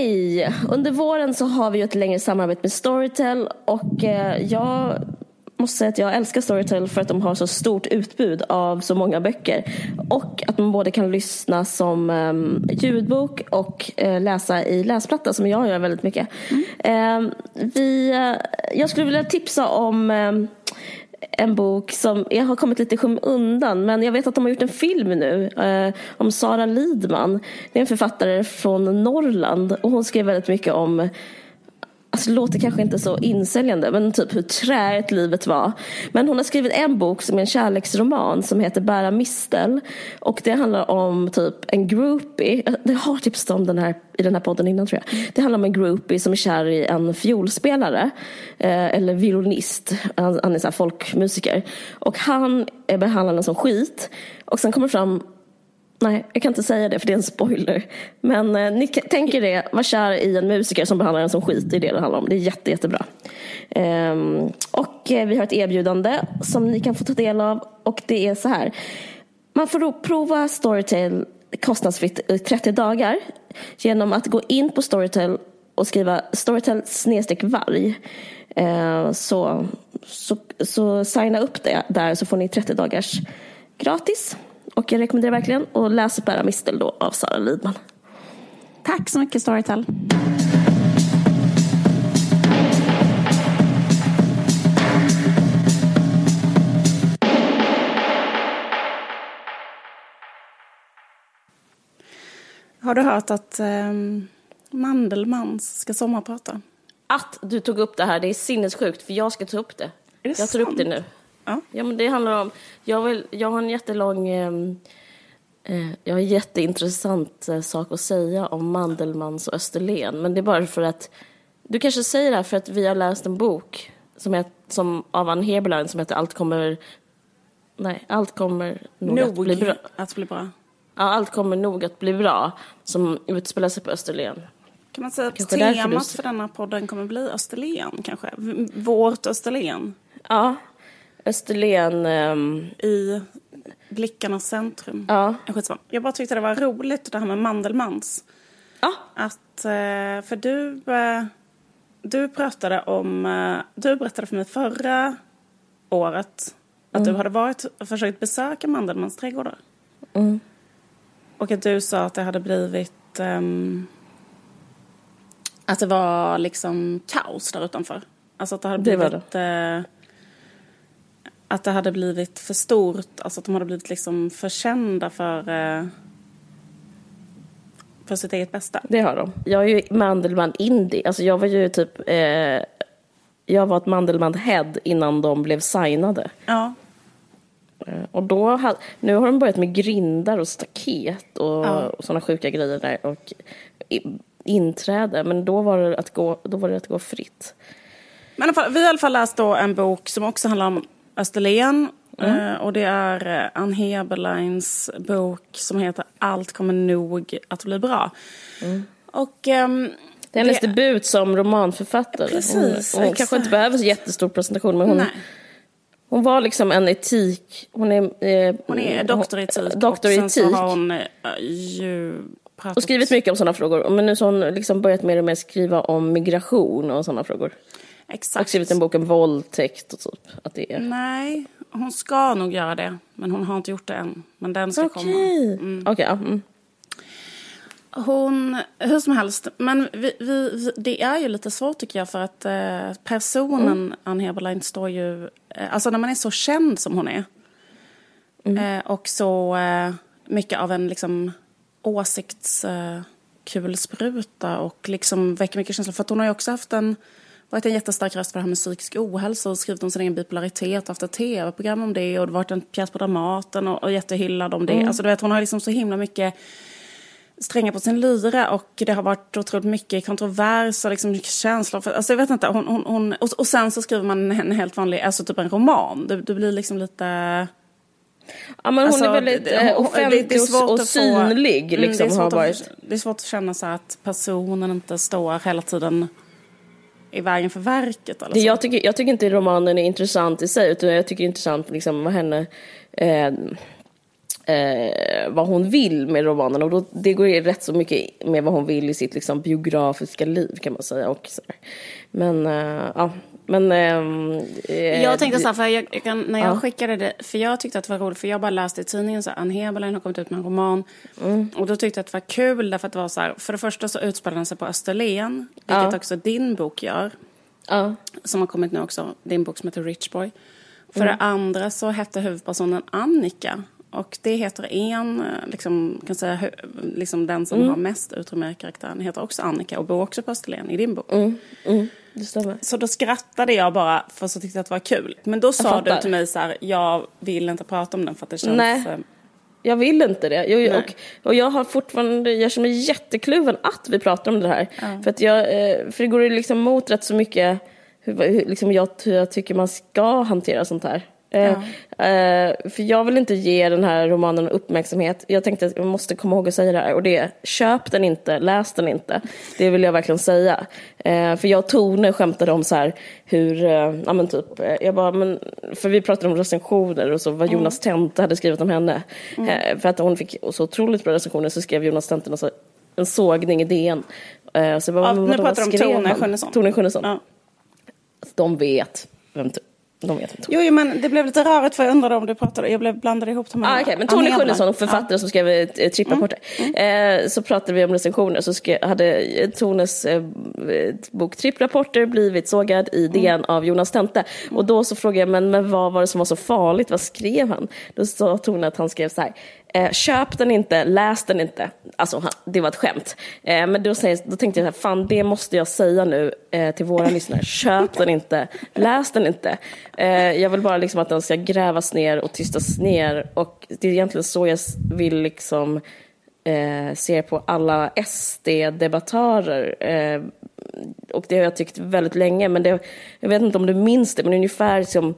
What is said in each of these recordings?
Hej! Under våren så har vi ju ett längre samarbete med Storytel och eh, jag måste säga att jag älskar Storytel för att de har så stort utbud av så många böcker. Och att man både kan lyssna som um, ljudbok och uh, läsa i läsplatta som jag gör väldigt mycket. Mm. Uh, vi, uh, jag skulle vilja tipsa om en bok som jag har kommit lite i skymundan men jag vet att de har gjort en film nu eh, om Sara Lidman. Det är en författare från Norrland och hon skrev väldigt mycket om Alltså det låter kanske inte så insäljande men typ hur träigt livet var. Men hon har skrivit en bok som är en kärleksroman som heter Bära mistel. Och det handlar om typ en groupie. Det har tipsat om den här i den här podden innan tror jag. Det handlar om en groupie som är kär i en fiolspelare. Eh, eller violinist. Han, han är så här folkmusiker. Och han behandlar henne som skit. Och sen kommer fram Nej, jag kan inte säga det för det är en spoiler. Men eh, ni tänker det, var kär i en musiker som behandlar en som skit, det är det det handlar om. Det är jätte, jättebra. Ehm, och eh, vi har ett erbjudande som ni kan få ta del av och det är så här. Man får prova Storytel kostnadsfritt i 30 dagar genom att gå in på Storytel och skriva Storytel snedstreck varg. Ehm, så, så, så signa upp det där så får ni 30 dagars gratis. Och jag rekommenderar verkligen att läsa Bära mistel då av Sara Lidman. Tack så mycket Storytel. Har du hört att eh, Mandelmans ska sommarprata? Att du tog upp det här, det är sinnessjukt för jag ska ta upp det. Det jag tar sant? upp det nu. Ja. ja, men det handlar om... Jag, vill, jag har en jättelång... Eh, jag har en jätteintressant eh, sak att säga om Mandelmans och Österlen. Men det är bara för att... Du kanske säger det här för att vi har läst en bok som, är, som av Ann Heberlein som heter Allt kommer... Nej, allt kommer nog, nog att bli bra. att bli bra. Ja, allt kommer nog att bli bra. Som utspelar sig på Österlen. Kan man säga att kanske temat för denna podden kommer bli Österlen kanske? Vårt Österlen? Ja, Österlen. Um... I blickarnas centrum. Ja. Jag bara tyckte det var roligt det här med Mandelmans. Ja. Att, eh, för du, eh, du pratade om, eh, du berättade för mig förra året att mm. du hade varit och försökt besöka Mandelmans trädgårdar. Mm. Och att du sa att det hade blivit um, att det var liksom kaos där utanför. Alltså att det hade blivit det att det hade blivit för stort, alltså att de hade blivit liksom för kända för, eh, för sitt eget bästa. Det har de. Jag är ju Mandelmann indie, alltså jag var ju typ, eh, jag var ett Mandelmann head innan de blev signade. Ja. Eh, och då, nu har de börjat med grindar och staket och, ja. och sådana sjuka grejer där och inträde, men då var det att gå, då var det att gå fritt. Men vi har i alla fall läst då en bok som också handlar om Österlen. Mm. Eh, och det är eh, Ann Heberleins bok som heter Allt kommer nog att bli bra. Mm. Och... Um, det är hennes det... debut som romanförfattare. Precis, hon, hon kanske inte behöver så jättestor presentation men hon, hon var liksom en etik. Hon är, eh, hon är doktor i etik. Doktor. Och sen så har hon eh, ju pratat... Och skrivit mycket om sådana frågor. Men nu har hon liksom börjat mer och mer skriva om migration och sådana frågor. Exakt. Och skrivit en bok om våldtäkt och typ. Att det är... Nej, hon ska nog göra det. Men hon har inte gjort det än. Men den ska okay. komma. Mm. Okej, okay. Mm. Hon, hur som helst, men vi, vi, det är ju lite svårt tycker jag för att eh, personen mm. Ann Heberlein står ju, eh, alltså när man är så känd som hon är mm. eh, och så eh, mycket av en liksom åsiktskulspruta och liksom väcker mycket känslor för att hon har ju också haft en varit en jättestark röst för det här med psykisk ohälsa och skrivit om sin egen bipolaritet haft ett tv-program om det och det varit en pjäs på Dramaten och, och jättehyllad om det. Mm. Alltså du vet hon har liksom så himla mycket strängar på sin lyra och det har varit otroligt mycket kontrovers och liksom mycket känslor. För, alltså jag vet inte, hon, hon, hon och, och, sen så skriver man en helt vanlig, alltså typ en roman. Det, det blir liksom lite... Ja men hon alltså, är väldigt det, offentlig det, det och, och synlig. Få, liksom, mm, har varit. Att, det är svårt att känna så att personen inte står hela tiden i vägen för verket. Eller det, jag, tycker, jag tycker inte romanen är intressant i sig, utan jag tycker det är intressant liksom, vad henne... Eh, eh, vad hon vill med romanen. Och då, det går ju rätt så mycket med vad hon vill i sitt liksom, biografiska liv kan man säga. Och så Men eh, ja, men... Eh, jag tänkte så här, för jag, jag kan, när jag ja. skickade det, för jag tyckte att det var roligt, för jag bara läste i tidningen så Ann Heberlein har kommit ut med en roman. Mm. Och då tyckte jag att det var kul, därför att det var så här, för det första så utspelar den sig på Österlen, vilket ja. också din bok gör. Ja. Som har kommit nu också, din bok som heter Rich Boy. För mm. det andra så hette huvudpersonen Annika. Och det heter en, liksom, kan säga, liksom den som mm. har mest utrymme i karaktären heter också Annika och bor också på Österlen i din bok. Mm. Det stämmer. Så då skrattade jag bara för tyckte jag att det var kul. Men då sa du till mig så här, jag vill inte prata om den för att det känns... Nej. Eh, jag vill inte det. Jag, och, och jag har fortfarande, jag känner mig jättekluven att vi pratar om det här. Ja. För, att jag, eh, för det går liksom emot rätt så mycket hur, hur, liksom jag, hur jag tycker man ska hantera sånt här. Eh, ja. Uh, för jag vill inte ge den här romanen uppmärksamhet. Jag tänkte att jag måste komma ihåg att säga det här. Och det är, köp den inte, läs den inte. Det vill jag verkligen säga. Uh, för jag och Tone skämtade om så här hur, uh, ja men typ, jag bara, men, för vi pratade om recensioner och så vad mm. Jonas mm. Tente hade skrivit om henne. Mm. för att hon fick så otroligt bra recensioner så skrev Jonas Tente alltså, en sågning i DN. så jag bara, ja, nu pratar du om Tone Schunnesson. Tone Schunnesson. Ja. De vet vem de vet inte. Jo, jo, men det blev lite rörigt för jag undrade om du pratade, jag blev blandade ihop dem. Ah, okay. Men Tony Schunnesson, författare ja. som skrev eh, tripprapporter. Mm. Mm. Eh, så pratade vi om recensioner, så skrev, hade Tones eh, bok Tripprapporter blivit sågad i DN mm. av Jonas Tente. Och då så frågade jag, men, men vad var det som var så farligt? Vad skrev han? Då sa Tone att han skrev så här, Eh, köp den inte, läs den inte. Alltså, det var ett skämt. Eh, men då, säger, då tänkte jag, fan det måste jag säga nu eh, till våra lyssnare. Köp den inte, läs den inte. Eh, jag vill bara liksom att den ska grävas ner och tystas ner. Och det är egentligen så jag vill liksom eh, se på alla SD-debattörer. Eh, och det har jag tyckt väldigt länge, men det, jag vet inte om du minns det, men ungefär som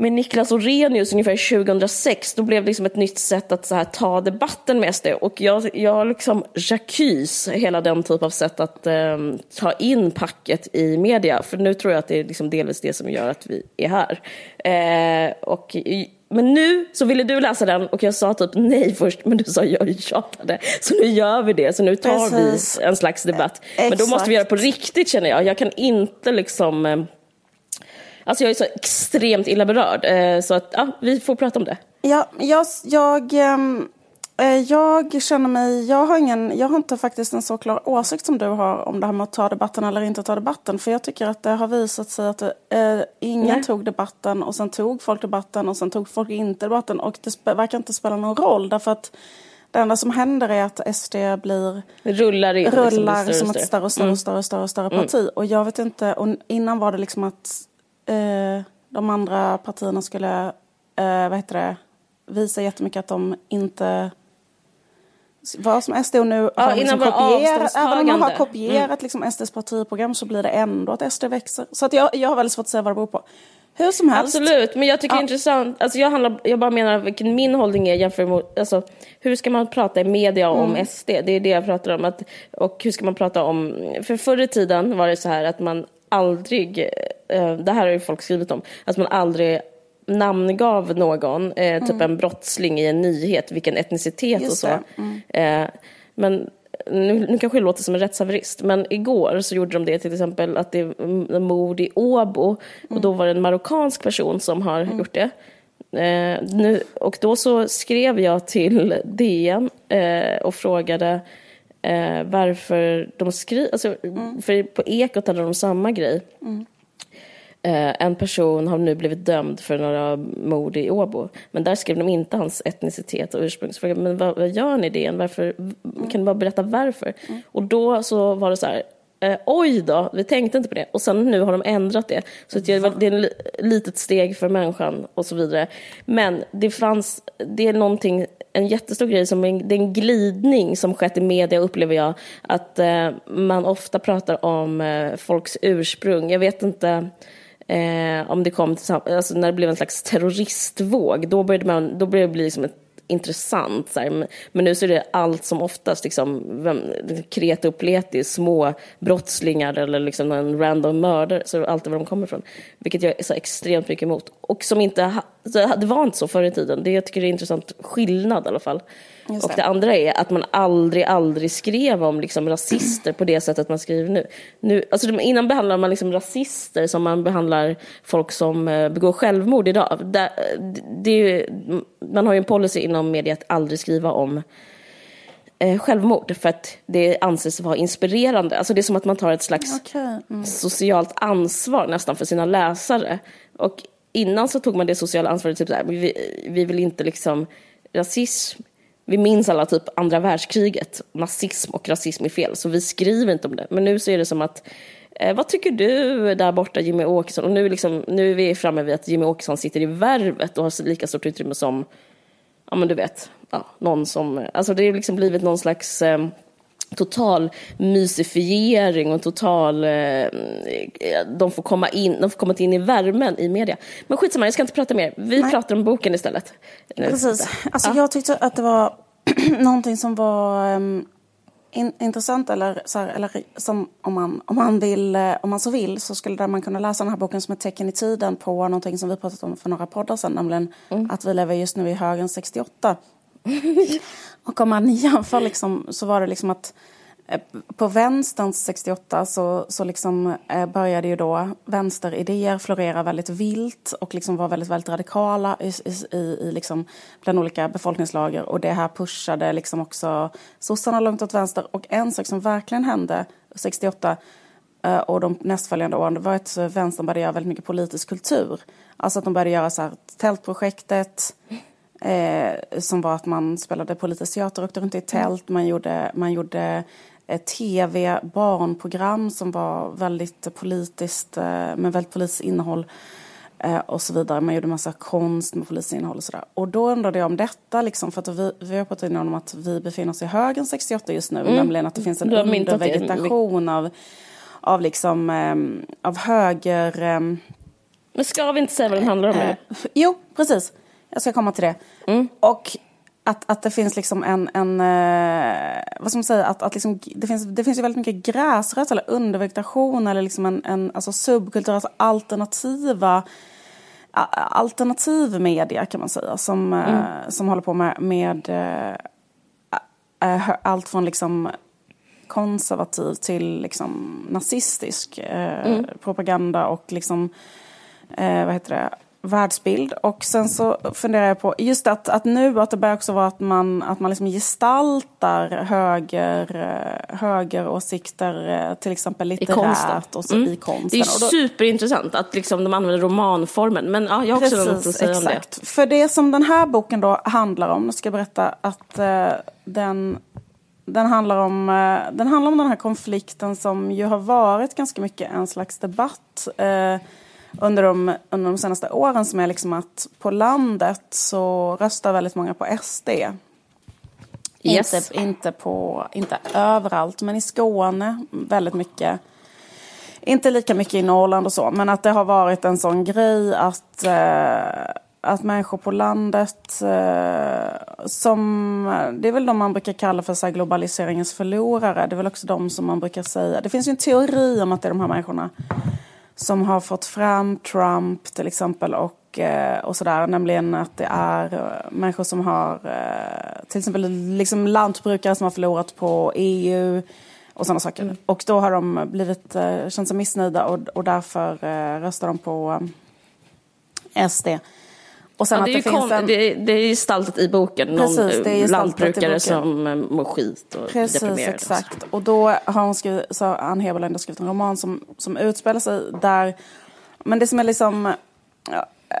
med Niklas Orenius ungefär 2006, då blev det liksom ett nytt sätt att så här, ta debatten med SD. Och jag, jag liksom j'accuse hela den typ av sätt att eh, ta in packet i media. För nu tror jag att det är liksom delvis det som gör att vi är här. Eh, och, men nu så ville du läsa den och jag sa typ nej först, men du sa jag tjatade. Så nu gör vi det, så nu tar Precis. vi en slags debatt. Men då måste vi göra det på riktigt känner jag. Jag kan inte liksom eh, Alltså jag är så extremt illa berörd. Eh, så att ja, vi får prata om det. Ja, jag, jag, ehm, eh, jag känner mig, jag har, ingen, jag har inte faktiskt en så klar åsikt som du har om det här med att ta debatten eller inte ta debatten. För jag tycker att det har visat sig att eh, ingen Nej. tog debatten och sen tog folk debatten och sen tog folk inte debatten. Och det verkar inte spela någon roll därför att det enda som händer är att SD blir rullar, in, liksom, rullar liksom, som ett större och större, mm. större, större, större parti. Mm. Och jag vet inte, och innan var det liksom att eh, de andra partierna skulle eh, vad heter det, visa jättemycket att de inte vad som SD nu ja, har liksom kopierat, även om man har kopierat mm. liksom SDs partiprogram så blir det ändå att SD växer. Så att jag, jag har väldigt svårt att säga vad det beror på. Hur som helst. Absolut, men jag tycker ja. det är intressant. Alltså jag, handlar, jag bara menar vilken min hållning är jämfört med, alltså, hur ska man prata i media om mm. SD? Det är det jag pratar om. Att, och hur ska man prata om, för förr i tiden var det så här att man aldrig, eh, det här har ju folk skrivit om, att man aldrig namngav någon, eh, typ mm. en brottsling i en nyhet, vilken etnicitet Just och så. Mm. Eh, men nu, nu kanske det låter som en rättshaverist, men igår så gjorde de det till exempel att det är mord i Åbo mm. och då var det en marockansk person som har mm. gjort det. Eh, nu, och då så skrev jag till DN eh, och frågade eh, varför de skriver, alltså, mm. för på Ekot hade de samma grej. Mm. Eh, en person har nu blivit dömd för några mord i Åbo. Men där skrev de inte hans etnicitet och ursprungsfråga. Men vad, vad gör ni det? Varför, mm. Kan du bara berätta varför? Mm. Och då så var det så här, Eh, oj då, vi tänkte inte på det. Och sen nu har de ändrat det. Så det, det är ett litet steg för människan och så vidare. Men det fanns, det är någonting, en jättestor grej, som en, det är en glidning som skett i media upplever jag. Att eh, man ofta pratar om eh, folks ursprung. Jag vet inte eh, om det kom till, alltså när det blev en slags terroristvåg. Då började, man, då började det bli liksom ett intressant. Så här. Men nu så är det allt som oftast liksom, vem, kreta uppleti, små brottslingar eller liksom en random mördare. Så är alltid var de kommer ifrån. Vilket jag är så extremt mycket emot. och som inte, ha, det var inte så förr i tiden. Det jag tycker är en intressant skillnad i alla fall. Det. Och det andra är att man aldrig, aldrig skrev om liksom, rasister på det sättet man skriver nu. nu alltså, innan behandlade man liksom rasister som man behandlar folk som eh, begår självmord idag. Det, det, man har ju en policy inom media att aldrig skriva om eh, självmord för att det anses vara inspirerande. Alltså det är som att man tar ett slags okay. mm. socialt ansvar nästan för sina läsare. Och innan så tog man det sociala ansvaret, typ så här, vi, vi vill inte liksom rasism vi minns alla typ andra världskriget, nazism och rasism är fel, så vi skriver inte om det. Men nu så är det som att, eh, vad tycker du där borta Jimmy Åkesson? Och nu, liksom, nu är vi framme vid att Jimmy Åkesson sitter i värvet och har lika stort utrymme som, ja men du vet, ja, någon som, alltså det har liksom blivit någon slags eh, total mysifiering och total... Eh, de, får komma in, de får komma in i värmen i media. Men skitsamma, jag ska inte prata mer. Vi Nej. pratar om boken istället. Precis. Alltså, ja. Jag tyckte att det var någonting som var um, in, intressant eller, så här, eller som om man, om, man vill, eh, om man så vill så skulle man kunna läsa den här boken som ett tecken i tiden på någonting som vi pratat om för några poddar sedan, nämligen mm. att vi lever just nu i högen 68. Och om man jämför liksom, så var det liksom att eh, på vänsterns 68 så, så liksom eh, började ju då vänsteridéer florera väldigt vilt och liksom var väldigt, väldigt radikala i, i, i liksom bland olika befolkningslager. Och det här pushade liksom också sossarna långt åt vänster. Och en sak som verkligen hände 68 eh, och de nästföljande åren var att vänstern började göra väldigt mycket politisk kultur. Alltså att de började göra så här tältprojektet, Eh, som var att man spelade politisk teater, åkte runt i tält, man gjorde, man gjorde eh, tv, barnprogram som var väldigt politiskt, eh, med väldigt politiskt innehåll eh, och så vidare. Man gjorde massa konst med politiskt innehåll och sådär. Och då undrade jag om detta, liksom, för att vi, vi har pratat om att vi befinner oss i högen 68 just nu, mm. nämligen att det finns en undervegetation av, av, liksom, eh, av höger... Eh, Men ska vi inte säga vad den handlar om nu? jo, precis. Jag ska komma till det. Mm. Och att, att det finns liksom en, en eh, vad ska man säga, att, att liksom, det, finns, det finns ju väldigt mycket gräsrötter eller undervegetation eller liksom en, en alltså subkultur, alltså alternativa alternativ media kan man säga som, eh, mm. eh, som håller på med, med eh, allt från liksom konservativ till liksom nazistisk eh, mm. propaganda och liksom eh, vad heter det världsbild. Och sen så funderar jag på, just att, att nu att det börjar också vara att man, att man liksom gestaltar höger, eh, högeråsikter, eh, till exempel litterärt och så, mm. i konsten. Det är då, superintressant att liksom de använder romanformen. Men ja, jag har också precis, något att säga exakt. om det. För det som den här boken då handlar om, ska jag berätta att uh, den den handlar, om, uh, den handlar om den här konflikten som ju har varit ganska mycket en slags debatt uh, under de, under de senaste åren som är liksom att på landet så röstar väldigt många på SD. Yes. Inte, inte, på, inte överallt, men i Skåne väldigt mycket. Inte lika mycket i Norrland och så, men att det har varit en sån grej att, eh, att människor på landet, eh, som, det är väl de man brukar kalla för så globaliseringens förlorare, det är väl också de som man brukar säga, det finns ju en teori om att det är de här människorna som har fått fram Trump till exempel och, eh, och sådär. Nämligen att det är eh, människor som har, eh, till exempel liksom lantbrukare som har förlorat på EU och sådana saker. Mm. Och då har de blivit, känt sig missnöjda och, och därför röstar de på SD. Och sen ja, det, är det, finns en... det, det är gestaltat i boken, Precis, någon lantbrukare som eh, mår skit och Precis, deprimerad. exakt. Och då har hon skrivit, så Ann Heberlein skrivit en roman som, som utspelar sig där. Men det som är liksom... Ja, eh,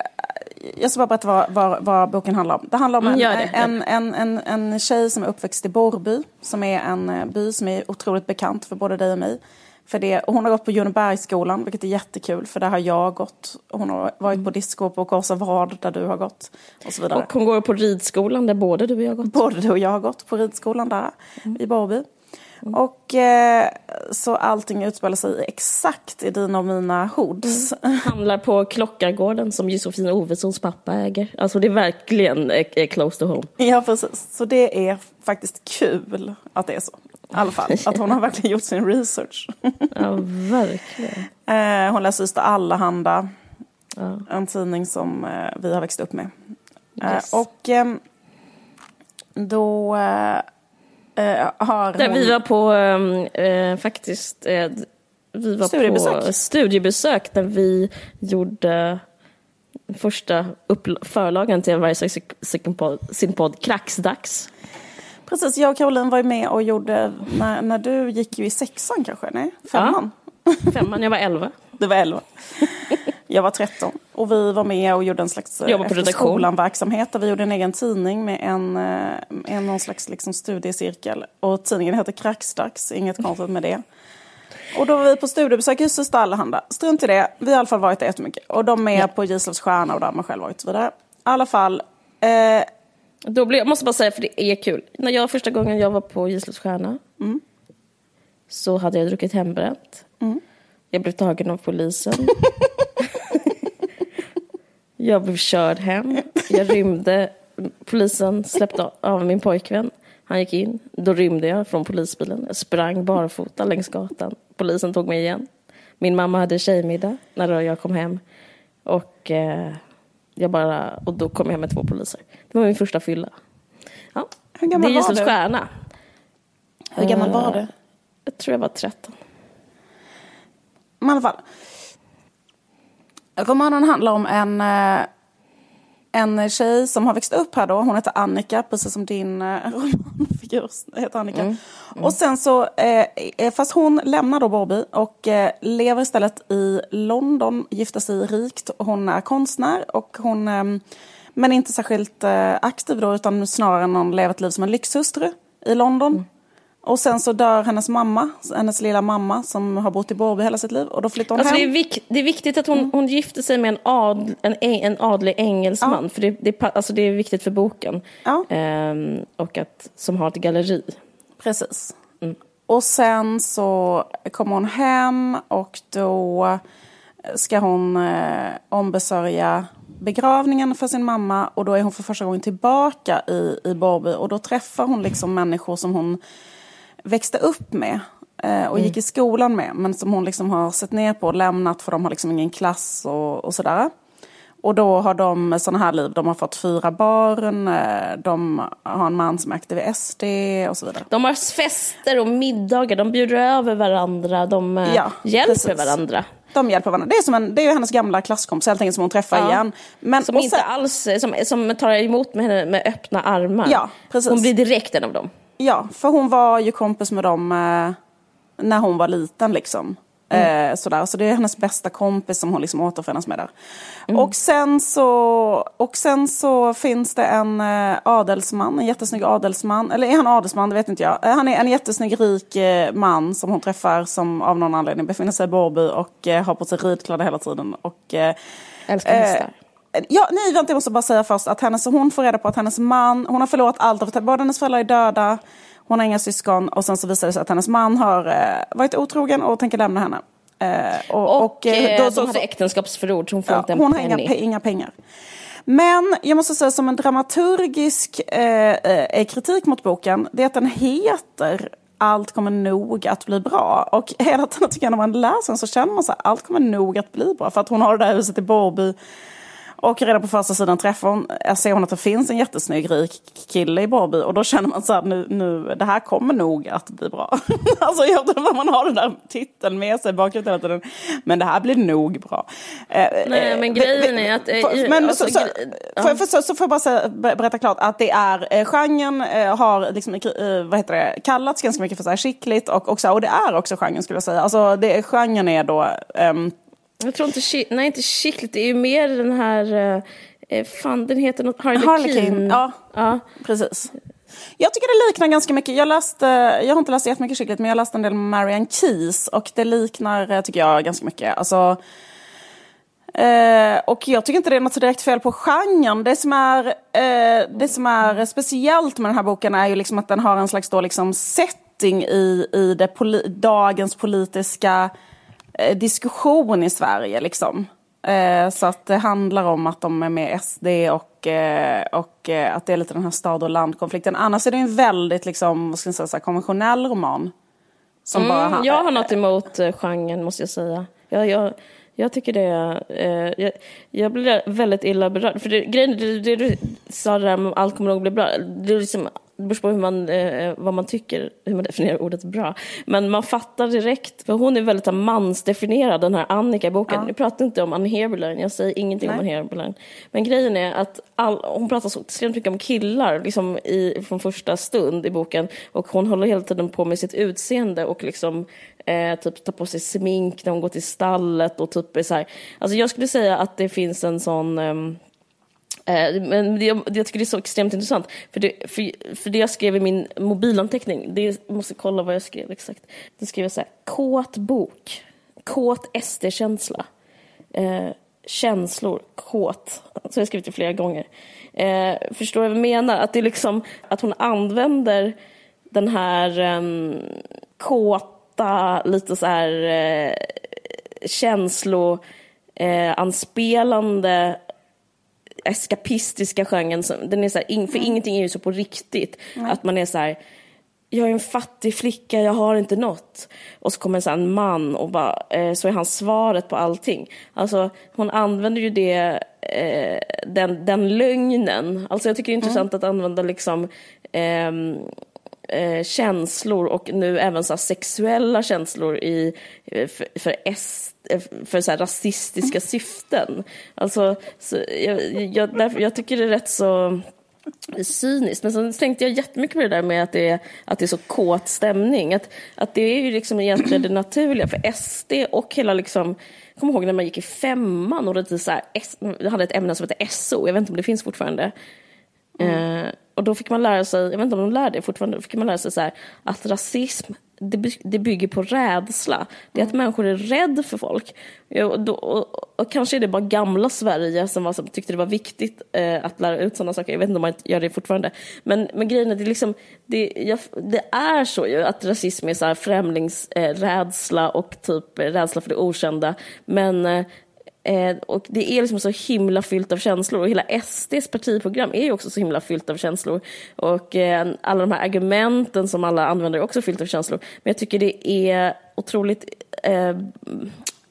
jag ska bara berätta vad, vad, vad, boken handlar om. Det handlar om en, mm, en, en, en, en tjej som är uppväxt i Borrby, som är en eh, by som är otroligt bekant för både dig och mig. För det, hon har gått på Junebergsskolan, vilket är jättekul, för där har jag gått. Hon har varit på disco på Korsavad, där du har gått. Och så vidare. Och hon går på ridskolan, där både du och jag har gått. Både du och jag har gått på ridskolan där, mm. i Borrby. Mm. Och eh, så allting utspelar sig exakt i dina och mina hoods. Mm. Handlar på Klockargården som Josefin Ovessons pappa äger. Alltså det är verkligen är close to home. Ja precis, så det är faktiskt kul att det är så. I alla fall, att hon har verkligen gjort sin research. ja, verkligen. Eh, hon läser Ystad Allehanda. Ja. En tidning som eh, vi har växt upp med. Eh, yes. och ehm, då har Där hon... vi var på ehm, faktiskt vi var studiebesök. på studiebesök när vi gjorde första förlagen till varje sin podd, sin podd Kraxdags. Precis, jag och Caroline var ju med och gjorde, när, när du gick ju i sexan kanske? Nej, femman? Ja, femman, jag var elva. Du var elva. Jag var 13. Och vi var med och gjorde en slags efter skolan-verksamhet där vi gjorde en egen tidning med en, eh, en någon slags liksom studiecirkel. Och tidningen heter Kraxdags, inget konstigt med det. Och då var vi på studiebesök i Syster Allehanda. Strunt i det, vi har i alla fall varit där jättemycket. Och de är ja. på Gislavs stjärna och där har man själv varit och så vidare. I alla fall. Eh... Då blev, jag måste bara säga, för det är kul. När jag första gången jag var på Gislavs stjärna mm. så hade jag druckit hembränt. Mm. Jag blev tagen av polisen. jag blev körd hem. Jag rymde. Polisen släppte av min pojkvän. Han gick in. Då rymde jag från polisbilen. Jag sprang barfota längs gatan. Polisen tog mig igen. Min mamma hade tjejmiddag när jag kom hem. Och, eh, jag bara, och då kom jag hem med två poliser. Det var min första fylla. Ja. Hur gammal det är var du? stjärna. Hur gammal var du? Jag tror jag var 13. Men i alla fall. Romanen handlar om en, eh, en tjej som har växt upp här då. Hon heter Annika, precis som din eh, romanfigur heter Annika. Mm. Mm. Och sen så, eh, eh, fast hon lämnar då Borby och eh, lever istället i London, gifter sig rikt. Hon är konstnär och hon, eh, men inte särskilt eh, aktiv då utan snarare någon lever ett liv som en lyxhustru i London. Mm. Och sen så dör hennes mamma, hennes lilla mamma som har bott i Borby hela sitt liv. Och då flyttar hon alltså hem. Det är, vik det är viktigt att hon, mm. hon gifter sig med en, adl, en, en adlig engelsman. Ja. För det, det, alltså det är viktigt för boken. Ja. Ehm, och att, som har ett galleri. Precis. Mm. Och sen så kommer hon hem och då ska hon eh, ombesörja begravningen för sin mamma och då är hon för första gången tillbaka i, i Borby och då träffar hon liksom människor som hon växte upp med eh, och mm. gick i skolan med men som hon liksom har sett ner på och lämnat för de har liksom ingen klass och, och sådär. Och då har de sådana här liv. De har fått fyra barn, eh, de har en man som är aktiv i SD och så vidare. De har fester och middagar, de bjuder över varandra, de eh, ja, hjälper precis. varandra. De hjälper varandra. Det är, som en, det är ju hennes gamla klasskompis helt enkelt som hon träffar ja. igen. Men, som inte sen, alls, som, som tar emot med henne med öppna armar. Ja, precis. Hon blir direkt en av dem. Ja, för hon var ju kompis med dem eh, när hon var liten liksom. Mm. Eh, sådär. Så det är hennes bästa kompis som hon liksom återförenas med där. Mm. Och, sen så, och sen så finns det en eh, adelsman, en jättesnygg adelsman. Eller är han adelsman? Det vet inte jag. Eh, han är en jättesnygg rik eh, man som hon träffar som av någon anledning befinner sig i Borby och eh, har på sig ridkläder hela tiden. Och, Älskar hästar. Ja, nej, vänta, jag måste bara säga först att hennes, hon får reda på att hennes man, hon har förlorat allt, båda hennes föräldrar är döda, hon har inga syskon och sen så visar det sig att hennes man har eh, varit otrogen och tänker lämna henne. Eh, och, och, och eh, då, de hade äktenskapsförord så hon får ja, inte en Hon har inga, inga pengar. Men jag måste säga som en dramaturgisk eh, eh, kritik mot boken, det är att den heter allt kommer nog att bli bra. Och hela tiden tycker jag när man läser den så känner man så här, allt kommer nog att bli bra. För att hon har det där huset i Borby och redan på första sidan träffar hon, ser hon att det finns en jättesnygg rik kille i Borby och då känner man så här, nu, nu, det här kommer nog att bli bra. alltså jag tror man har den där titeln med sig bakåt hela tiden. Men det här blir nog bra. Eh, Nej men eh, grejen är att... Eh, men alltså, så, så, för, för, så, så får jag bara säga, berätta klart att det är, eh, genren eh, har liksom, eh, vad heter det, kallats ganska mycket för så här skickligt och, och, så, och det är också genren skulle jag säga. Alltså det, genren är då um, jag tror inte, nej inte kittligt, det är ju mer den här, eh, eh fan den heter något, Harlequin. Harlequin. Ja, ja, precis. Jag tycker det liknar ganska mycket. Jag, läste, jag har inte läst jättemycket skickligt men jag läste en del med Marianne Keys och det liknar, eh, tycker jag, ganska mycket. Alltså, eh, och jag tycker inte det är något så direkt fel på genren. Det som är, eh, det som är speciellt med den här boken är ju liksom att den har en slags då liksom setting i, i det poli dagens politiska diskussion i Sverige. Liksom. Eh, så att det handlar om att de är med SD och, eh, och att det är lite den här stad och landkonflikten. Annars är det en väldigt liksom, vad ska jag säga, så konventionell roman. Som mm, bara, jag har något emot genren måste jag säga. Jag, jag, Jag tycker det, eh, jag, jag blir väldigt illa berörd. För det, grejen, det, det du sa det där med allt kommer nog bli bra. Det, är liksom, det beror på hur man, eh, vad man tycker, hur man definierar ordet bra. Men man fattar direkt, för hon är väldigt mansdefinierad, den här Annika i boken. Ja. Nu pratar inte om Annie Heberlein, jag säger ingenting Nej. om Annie Heberlein. Men grejen är att all, hon pratar så extremt mycket om killar liksom i, från första stund i boken. Och hon håller hela tiden på med sitt utseende och liksom eh, typ tar på sig smink när hon går till stallet och typ är så här. Alltså jag skulle säga att det finns en sån eh, Eh, Eh, men det, jag tycker det är så extremt intressant. För det, för, för det jag skrev i min mobilanteckning, det, jag måste kolla vad jag skrev exakt. Då skrev jag så här, kåt bok, kåt SD-känsla, eh, känslor, kåt. Så har jag skrivit det flera gånger. Eh, förstår du vad jag menar? Att det är liksom, att hon använder den här eh, kåta, lite så här eh, känslo, eh, anspelande eskapistiska genren. Den är så här, för mm. ingenting är ju så på riktigt. Mm. Att man är så här, jag är en fattig flicka, jag har inte något. Och så kommer så en man och bara, eh, så är han svaret på allting. Alltså hon använder ju det, eh, den, den lögnen. Alltså jag tycker det är intressant mm. att använda liksom ehm, eh, känslor och nu även så sexuella känslor i, eh, för, för, eh, för så rasistiska syften. Alltså, så jag, jag, därför, jag tycker det är rätt så cyniskt. Men så tänkte jag jättemycket på det där med att det är, att det är så kåt stämning. Att, att det är ju liksom egentligen det naturliga för SD och hela liksom jag kommer ihåg när man gick i femman och det så här, hade ett ämne som hette SO, jag vet inte om det finns fortfarande. Mm. Eh, och då fick man lära sig, jag vet inte om de lär det fortfarande, då fick man lära sig så här, att rasism det, det bygger på rädsla. Det är att mm. människor är rädda för folk. Och, då, och, och, kanske är det bara gamla Sverige som, var, som tyckte det var viktigt eh, att lära ut sådana saker. Jag vet inte om man gör det fortfarande. Men, men grejen är det, liksom, det, jag, det är så ju att rasism är så här främlingsrädsla eh, och typ rädsla för det okända. Men eh, Eh, och det är liksom så himla fyllt av känslor och hela SDs partiprogram är ju också så himla fyllt av känslor. Och eh, alla de här argumenten som alla använder är också fyllt av känslor. Men jag tycker det är otroligt eh,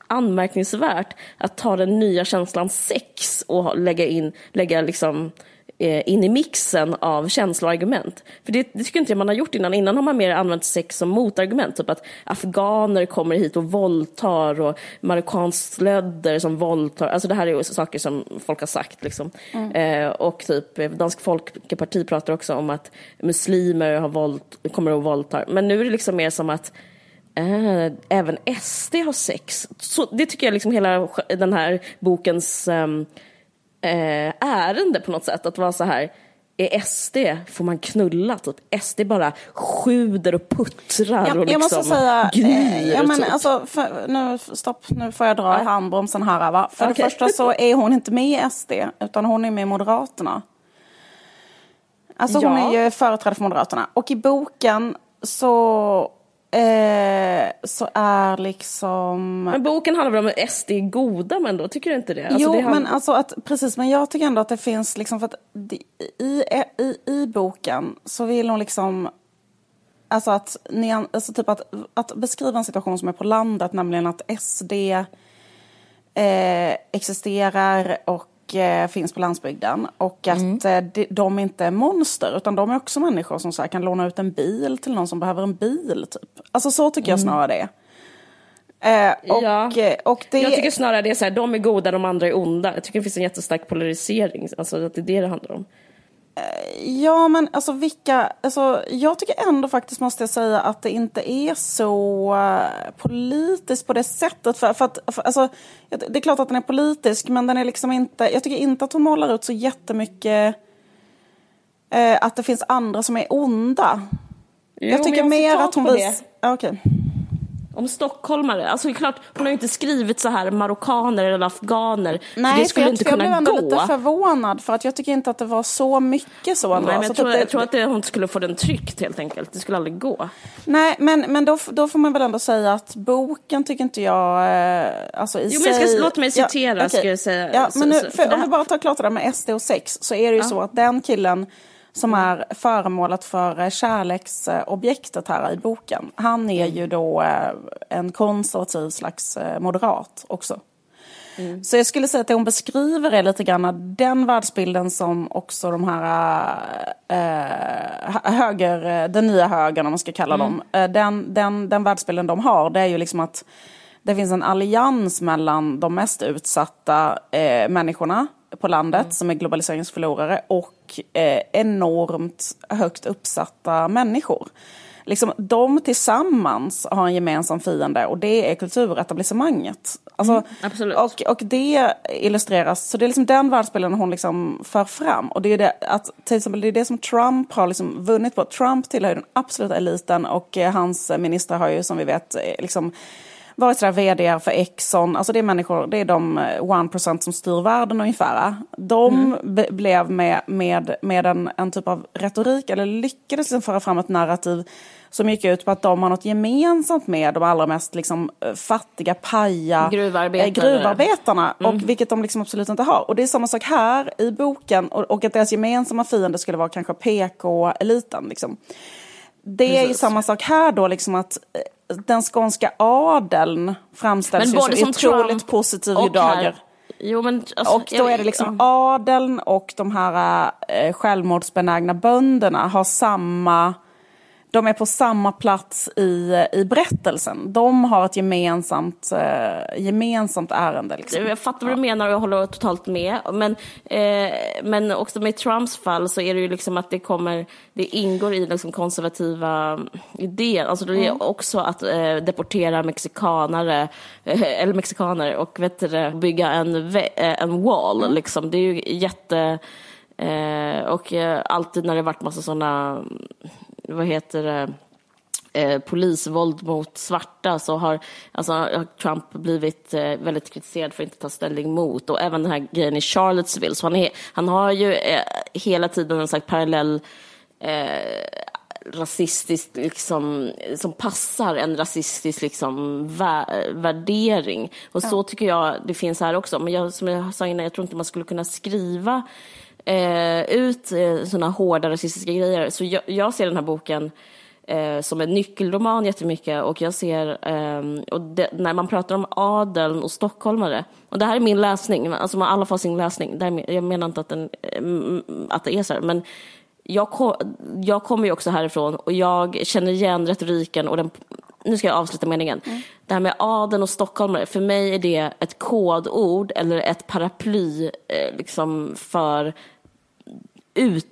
anmärkningsvärt att ta den nya känslan sex och lägga in, lägga liksom in i mixen av känsloargument. För det, det tycker inte jag man har gjort innan. Innan har man mer använt sex som motargument. Typ att afghaner kommer hit och våldtar och marockanskt slödder som våldtar. Alltså det här är ju saker som folk har sagt. Liksom. Mm. Eh, och typ eh, Dansk Folkeparti pratar också om att muslimer har våld, kommer och våldtar. Men nu är det liksom mer som att Äh, även SD har sex. Så det tycker jag liksom hela den här bokens um, eh, ärende på något sätt. Att vara så här, är SD, får man knulla? Typ. SD bara sjuder och puttrar ja, och liksom måste säga, gryr. Ja, men typ. alltså, för, nu, stopp, nu får jag dra i handbromsen här. Va? För okay. det första så är hon inte med i SD, utan hon är med i Moderaterna. Alltså hon ja. är ju företrädare för Moderaterna. Och i boken så Eh, så är liksom... Men boken handlar väl om att SD är goda men då tycker du inte det? Alltså, jo, det hand... men alltså att, precis, men jag tycker ändå att det finns liksom, för att i, i, i boken så vill hon liksom Alltså att, alltså typ att, att beskriva en situation som är på landet, nämligen att SD eh, existerar och eh, finns på landsbygden. Och att mm. eh, de, de inte är monster, utan de är också människor som så här, kan låna ut en bil till någon som behöver en bil. Typ. Alltså så tycker jag mm. snarare det är. Eh, och, ja. Eh, och det... Jag tycker snarare det är så här, de är goda, de andra är onda. Jag tycker det finns en jättestark polarisering, alltså att det är det det handlar om. Ja, men alltså vilka... Alltså, jag tycker ändå faktiskt, måste jag säga, att det inte är så uh, politiskt på det sättet. För, för att, för, alltså, det är klart att den är politisk, men den är liksom inte... Jag tycker inte att hon målar ut så jättemycket uh, att det finns andra som är onda. Jo, jag tycker jag mer att hon visar... Okay om stockholmare. Alltså klart, hon har ju inte skrivit så här marockaner eller afghaner. Nej, det skulle för jag, inte för kunna jag blev ändå gå. lite förvånad för att jag tycker inte att det var så mycket så. Nej, men jag, tror, det, jag tror att det, hon skulle få den tryckt helt enkelt. Det skulle aldrig gå. Nej, men, men då, då får man väl ändå säga att boken tycker inte jag, eh, alltså i jo, sig... Men ska, låt mig citera, ja, okay. ska jag säga. Ja, men nu, för, för om vi bara tar klart det där med SD och sex så är det ju ja. så att den killen som är föremålet för eh, kärleksobjektet här i boken. Han är ju då eh, en konservativ slags eh, moderat också. Mm. Så jag skulle säga att det hon beskriver är lite grann den världsbilden som också de här äh, höger, den nya högern om man ska kalla mm. dem, den, den, den världsbilden de har det är ju liksom att det finns en allians mellan de mest utsatta eh, människorna på landet mm. som är globaliseringsförlorare och eh, enormt högt uppsatta människor. Liksom, de tillsammans har en gemensam fiende och det är kulturetablissemanget. Alltså, mm, och, och det illustreras, så det är liksom den världsbilden hon liksom för fram. Och det är det, att, till exempel, det är det som Trump har liksom vunnit på. Trump tillhör den absoluta eliten och eh, hans ministrar har ju som vi vet eh, liksom varit sådär vd för Exxon, alltså det är människor, det är de 1% eh, som styr världen ungefär. De mm. blev med, med, med en, en typ av retorik, eller lyckades liksom föra fram ett narrativ som gick ut på att de har något gemensamt med de allra mest liksom, eh, fattiga, paja Gruvarbetare. gruvarbetarna. Mm. Och vilket de liksom absolut inte har. Och det är samma sak här i boken. Och, och att deras gemensamma fiende skulle vara kanske PK-eliten. Liksom. Det Precis. är ju samma sak här då, liksom att eh, den skånska adeln framställs ju som, otroligt positiv i dagar. Jo, men, alltså, och då är det liksom ja. adeln och de här äh, självmordsbenägna bönderna har samma de är på samma plats i, i berättelsen. De har ett gemensamt, eh, gemensamt ärende. Liksom. Jag fattar vad du menar och jag håller totalt med. Men, eh, men också med Trumps fall så är det ju liksom att det kommer, det ingår i liksom konservativa idéer. Alltså det är mm. också att eh, deportera mexikanare, eh, eller mexikaner och vet du, bygga en, eh, en wall. Mm. Liksom. Det är ju jätte... Eh, och alltid när det varit massa sådana vad heter det, eh, polisvåld mot svarta så har, alltså, har Trump blivit eh, väldigt kritiserad för att inte ta ställning mot. Och även den här grejen i Charlottesville. Så han, är, han har ju eh, hela tiden en slags parallell eh, rasistisk, liksom, som passar en rasistisk liksom, vä värdering. Och ja. så tycker jag det finns här också. Men jag, som jag sa innan, jag tror inte man skulle kunna skriva eh, ut eh, sådana hårda rasistiska grejer. Så jag, jag ser den här boken eh, som en nyckelroman jättemycket. Och jag ser, eh, och det, när man pratar om adeln och stockholmare, och det här är min läsning, alltså man alla får sin läsning, jag menar inte att, den, eh, att det är så här, men jag, kom, jag kommer ju också härifrån. Och jag känner igen retoriken och den, nu ska jag avsluta meningen. Mm. Det här med adeln och stockholmare, för mig är det ett kodord eller ett paraply eh, liksom för ut,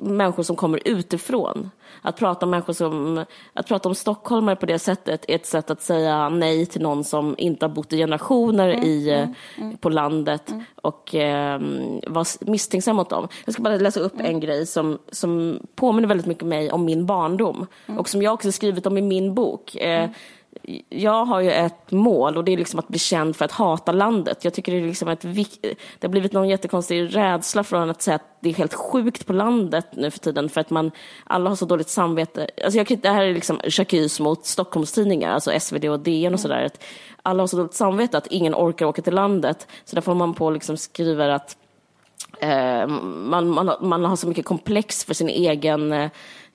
människor som kommer utifrån. Att prata om människor som, att prata om stockholmare på det sättet är ett sätt att säga nej till någon som inte har bott i generationer mm, i, mm, mm. på landet mm. och eh, var misstänksam mot dem. Jag ska bara läsa upp en grej som, som påminner väldigt mycket mig om min barndom mm. och som jag också skrivit om i min bok. Eh, jag har ju ett mål och det är liksom att bli känd för att hata landet. Jag tycker det är liksom ett det har blivit någon jättekonstig rädsla från att säga att det är helt sjukt på landet nu för tiden för att man, alla har så dåligt samvete. Alltså jag, det här är liksom chakys mot Stockholmstidningar, alltså SvD och DN och sådär. Alla har så dåligt samvete att ingen orkar åka till landet. Så därför får man på liksom skriver att eh, man, man, man har så mycket komplex för sin egen Eh,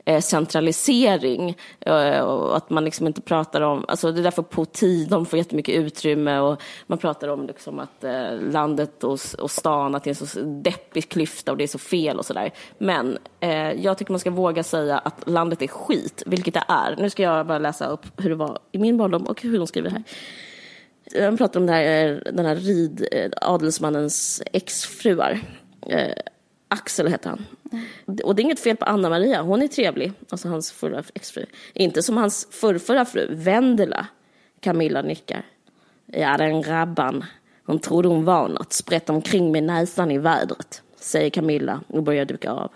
Eh, centralisering eh, och att man liksom inte pratar om, alltså det är därför på tid de får jättemycket utrymme och man pratar om liksom att eh, landet och, och stan, att det är en så deppig klyfta och det är så fel och sådär. Men eh, jag tycker man ska våga säga att landet är skit, vilket det är. Nu ska jag bara läsa upp hur det var i min barndom och hur de skriver här. De pratar om det här, eh, den här rid, eh, adelsmannens exfruar. Axel hette han. Mm. Och det är inget fel på Anna-Maria, hon är trevlig. Alltså hans förra exfru. Inte som hans förrförra fru, Vendela. Camilla nickar. Ja, den rabban. Hon trodde hon var något, sprätt omkring med näsan i vädret, säger Camilla och börjar duka av.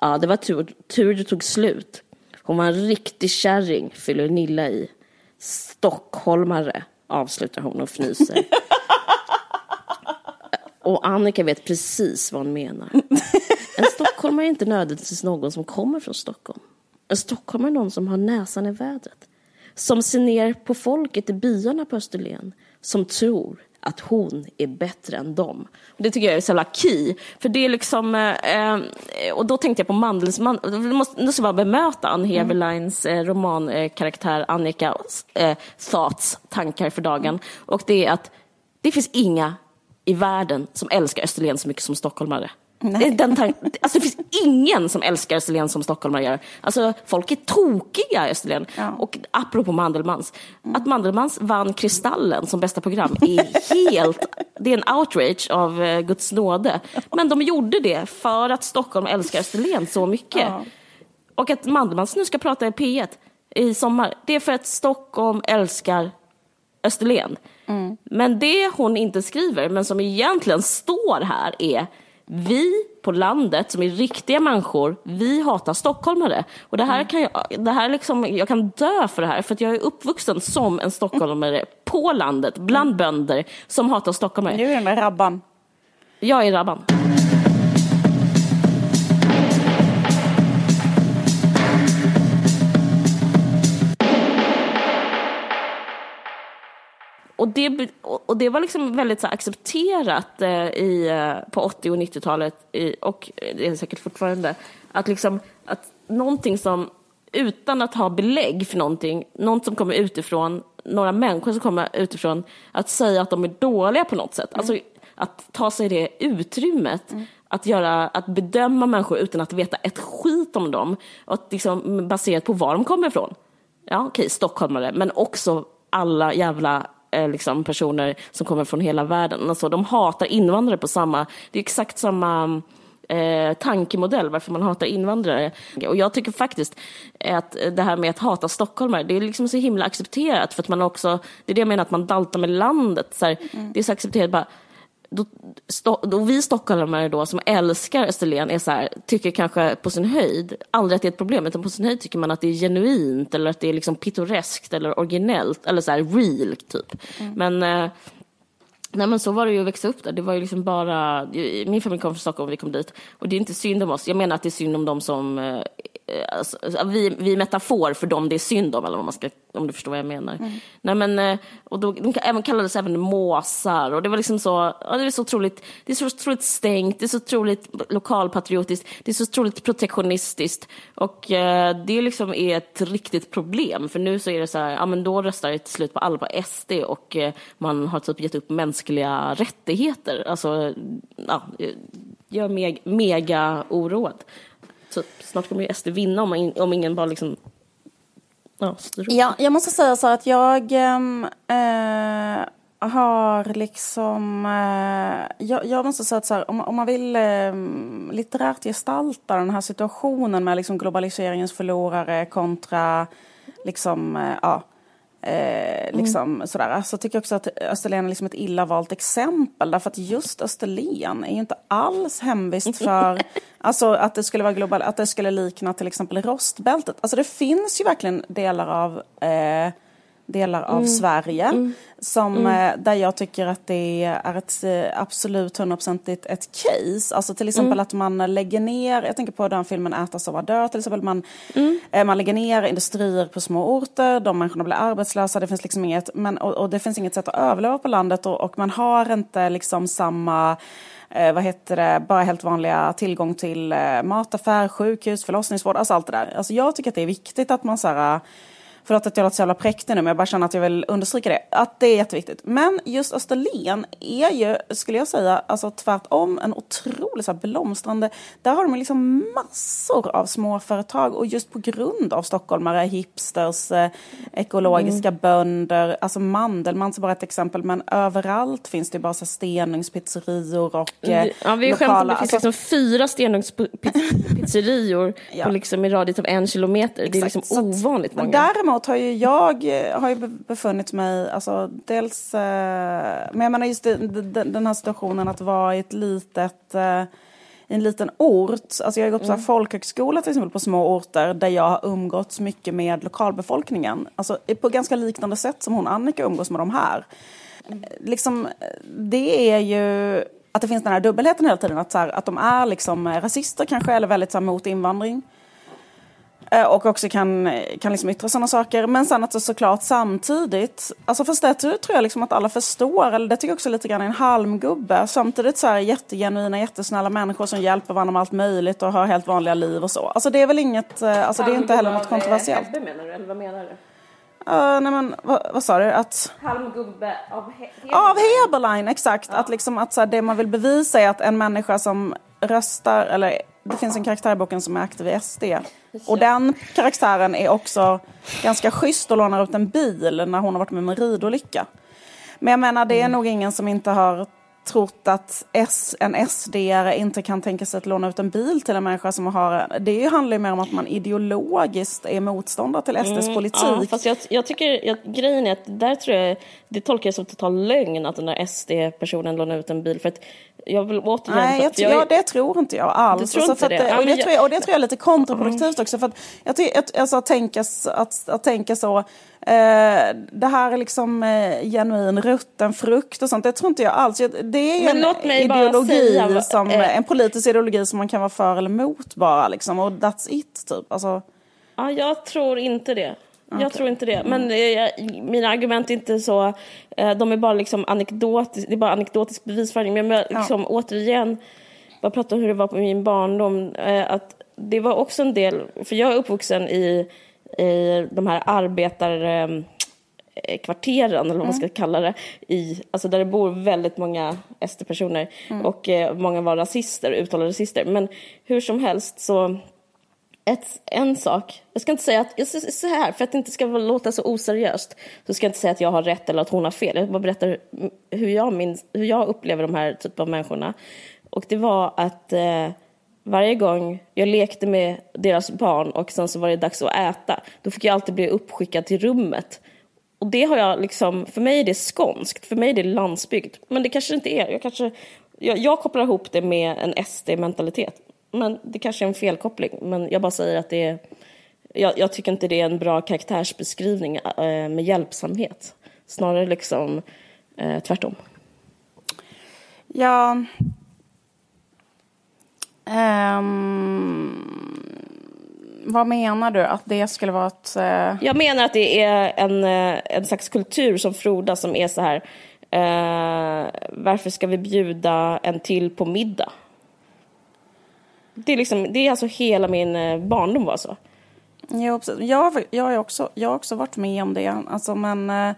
Ja, det var tur, tur det tog slut. Hon var en riktig kärring, fyller Nilla i. Stockholmare, avslutar hon och fnyser. Och Annika vet precis vad hon menar. En stockholmare är inte nödvändigtvis någon som kommer från Stockholm. En stockholmare är någon som har näsan i vädret. Som ser ner på folket i byarna på Österlen. Som tror att hon är bättre än dem. Det tycker jag är så jävla key. För det är liksom, eh, och då tänkte jag på Mandelsman, då måste, måste bara bemöta Ann Heberleins eh, romankaraktär Annika eh, Thoughts, tankar för dagen. Och det är att Det finns inga i världen som älskar Österlen så mycket som stockholmare. Det, den alltså, det finns ingen som älskar Österlen som stockholmare gör. Alltså, folk är tokiga i Österlen. Ja. Och apropå Mandelmans, att Mandelmans vann Kristallen som bästa program är helt, det är en outrage av eh, Guds nåde. Men de gjorde det för att Stockholm älskar Österlen så mycket. Ja. Och att Mandelmans nu ska prata i P1 i sommar, det är för att Stockholm älskar Österlen. Men det hon inte skriver, men som egentligen står här är vi på landet som är riktiga människor, vi hatar stockholmare. Och det här kan jag, det här liksom, jag kan dö för det här, för att jag är uppvuxen som en stockholmare på landet, bland bönder som hatar stockholmare. Nu är den där rabban. Jag är rabban. Och det, och det var liksom väldigt så accepterat eh, i, eh, på 80 och 90-talet, i, och det är säkert fortfarande, att, liksom, att någonting som, utan att ha belägg för någonting, något som kommer utifrån, några människor som kommer utifrån, att säga att de är dåliga på något sätt. Alltså, att ta sig det utrymmet, att, göra, att bedöma människor utan att veta ett skit om dem, och att liksom, baserat på var de kommer ifrån. Ja, okej, stockholmare, men också alla jävla eh, liksom, personer som kommer från hela världen. Alltså, de hatar invandrare på samma, det är exakt samma eh, tankemodell varför man hatar invandrare. Och jag tycker faktiskt att det här med att hata stockholmare, det är liksom så himla accepterat för att man också, det är det jag menar att man daltar med landet. Så här, Det är så accepterat bara, då, sto, då vi stockholmare då som älskar Österlen är så här, tycker kanske på sin höjd, aldrig att det är ett problem, utan på sin höjd tycker man att det är genuint eller att det är liksom pittoreskt eller originellt eller så här real typ. Men eh, Nej men så var det ju att växa upp där. Det var ju liksom bara, min familj kom från Stockholm och vi kom dit. Och det är inte synd om oss. Jag menar att det är synd om dem som, eh, alltså, vi, vi metafor för dem det är synd om, eller vad man ska, om du förstår vad jag menar. Nej men, eh, och då, de även kallades även måsar och det var liksom så, ja, det är så otroligt, det är så otroligt stängt, det är så otroligt lokalpatriotiskt, det är så otroligt protektionistiskt. Och eh, det liksom är ett riktigt problem, för nu så är det så här, ja men då röstar det till slut på alla på SD och eh, man har typ gett upp mänskliga rättigheter. Alltså, ja, jag är meg, mega oroad. Typ, snart kommer ju SD vinna om, in, om ingen bara liksom ja, styr upp. Ja, jag måste säga så här att jag äh, har liksom... Äh, jag, jag måste säga att så här, om, om man vill äh, litterärt gestalta den här situationen med liksom globaliseringens förlorare kontra liksom, eh, ja, Eh, liksom sådär. Så tycker jag också att Österlen är liksom ett illa valt exempel. Därför att just Österlen är ju inte alls hemvist för alltså, att, det skulle vara global, att det skulle likna till exempel rostbältet. Alltså det finns ju verkligen delar av eh, delar av Sverige som, eh, där jag tycker att det är ett eh, absolut hundraprocentigt ett case. Alltså till exempel att man lägger ner, jag tänker på den filmen Äta, sova, dö till exempel. Man, eh, man lägger ner industrier på små orter, de människorna blir arbetslösa, det finns liksom inget, men, och, och det finns inget sätt att överleva på landet och, och man har inte liksom samma eh, vad heter det, bara helt vanliga tillgång till eh, mataffär, sjukhus, förlossningsvård, alltså allt det där. Alltså jag tycker att det är viktigt att man så här, Förlåt att jag låter så jävla präktig nu, men jag bara känner att jag vill understryka det. Att det är jätteviktigt. Men just Österlen är ju, skulle jag säga, alltså tvärtom en otroligt så blomstrande... Där har de liksom massor av småföretag och just på grund av stockholmare, hipsters, eh, ekologiska bönder, alltså Mandelmans är bara ett exempel, men överallt finns det bara så stenungspizzerior och eh, Ja, vi lokala... skämtar det finns alltså- liksom fyra stenugspizzerior Ja. på liksom i radie av en kilometer. Det är Exakt, liksom ovanligt många. däremot har ju jag eh, har ju be- befunnit mig, alltså dels, eh, men jag menar just den, här situationen att vara i ett litet, eh, i en liten ort. Alltså jag har gått på mm. folkhögskola till exempel på små orter där jag har umgåtts mycket med lokalbefolkningen. Alltså på ganska liknande sätt som hon Annika umgås med de här. Liksom, det är ju att det finns den här dubbelheten hela tiden. Att, så här, att de är liksom rasister kanske eller väldigt så här, mot invandring. Eh, Och också kan, kan liksom yttra sådana saker. Men sen att det såklart samtidigt, alltså fast det tror jag liksom att alla förstår, eller det tycker jag också lite grann är en halmgubbe. Samtidigt så här jättegenuina, jättesnälla människor som hjälper varandra med allt möjligt och har helt vanliga liv och så. Alltså det är väl inget, eh, alltså det är inte heller något kontroversiellt. menar du, eller vad menar du? Uh, nej men vad, vad sa du? Att... Halmgubbe av He Av Heberlein, exakt. Ja. Att, liksom, att så här, det man vill bevisa är att en människa som röstar, eller det finns en karaktär i boken som är aktiv i SD. Och den karaktären är också ganska schysst och lånar ut en bil när hon har varit med om en ridolycka. Men jag menar, det är mm. nog ingen som inte har trott att S, en sd inte kan tänka sig att låna ut en bil till en människa som har... Det handlar ju mer om att man ideologiskt är motståndare till SDs mm, politik. Ja, fast jag, jag tycker, jag, grejen är att där tror jag, det tolkar jag som total lögn att den där SD-personen lånar ut en bil. För att jag vill återigen... Nej, jag, jag, ja, det tror inte jag alls. Du tror inte det? och, det tror jag, och det tror jag är lite kontraproduktivt mm. också. För att jag tycker, alltså, att, tänka, att, att tänka så Eh, det här är liksom eh, genuin rutten frukt och sånt. Det tror inte jag alls. Det är Men en ideologi, som, eh, en politisk ideologi som man kan vara för eller emot bara liksom. Och that's it typ. Alltså. Ja, jag tror inte det. Okay. Jag tror inte det. Men eh, mina argument är inte så, eh, de är bara liksom anekdotisk, det är bara anekdotisk bevisföring. Men jag, liksom, ja. återigen, bara prata om hur det var på min barndom. Att det var också en del, för jag är uppvuxen i i de här arbetarkvarteren, eller vad man ska mm. kalla det, i, alltså där det bor väldigt många SD-personer mm. och eh, många var rasister, uttalade rasister. Men hur som helst så ett, en sak, jag ska inte säga att, jag så här, för att det inte ska låta så oseriöst, så ska jag inte säga att jag har rätt eller att hon har fel. Jag bara berättar hur jag, minns, hur jag upplever de här typen av människorna. Och det var att eh, varje gång jag lekte med deras barn och sen så var det dags att äta, då fick jag alltid bli uppskickad till rummet. Och det har jag liksom, för mig är det skånskt, för mig är det landsbygd. Men det kanske inte är, jag kanske, jag, jag kopplar ihop det med en SD-mentalitet. Men det kanske är en felkoppling, men jag bara säger att det är, jag, jag tycker inte det är en bra karaktärsbeskrivning äh, med hjälpsamhet. Snarare liksom äh, tvärtom. Ja, Um, vad menar du? Att det skulle vara ett... Uh... Jag menar att det är en, eh, en slags kultur som frodas som är så här... Uh, varför ska vi bjuda en till på middag? Det är, liksom, det är alltså hela min barndom var så. Jo, precis. Jag, jag, har också, jag har också varit med om det. Alltså, men uh,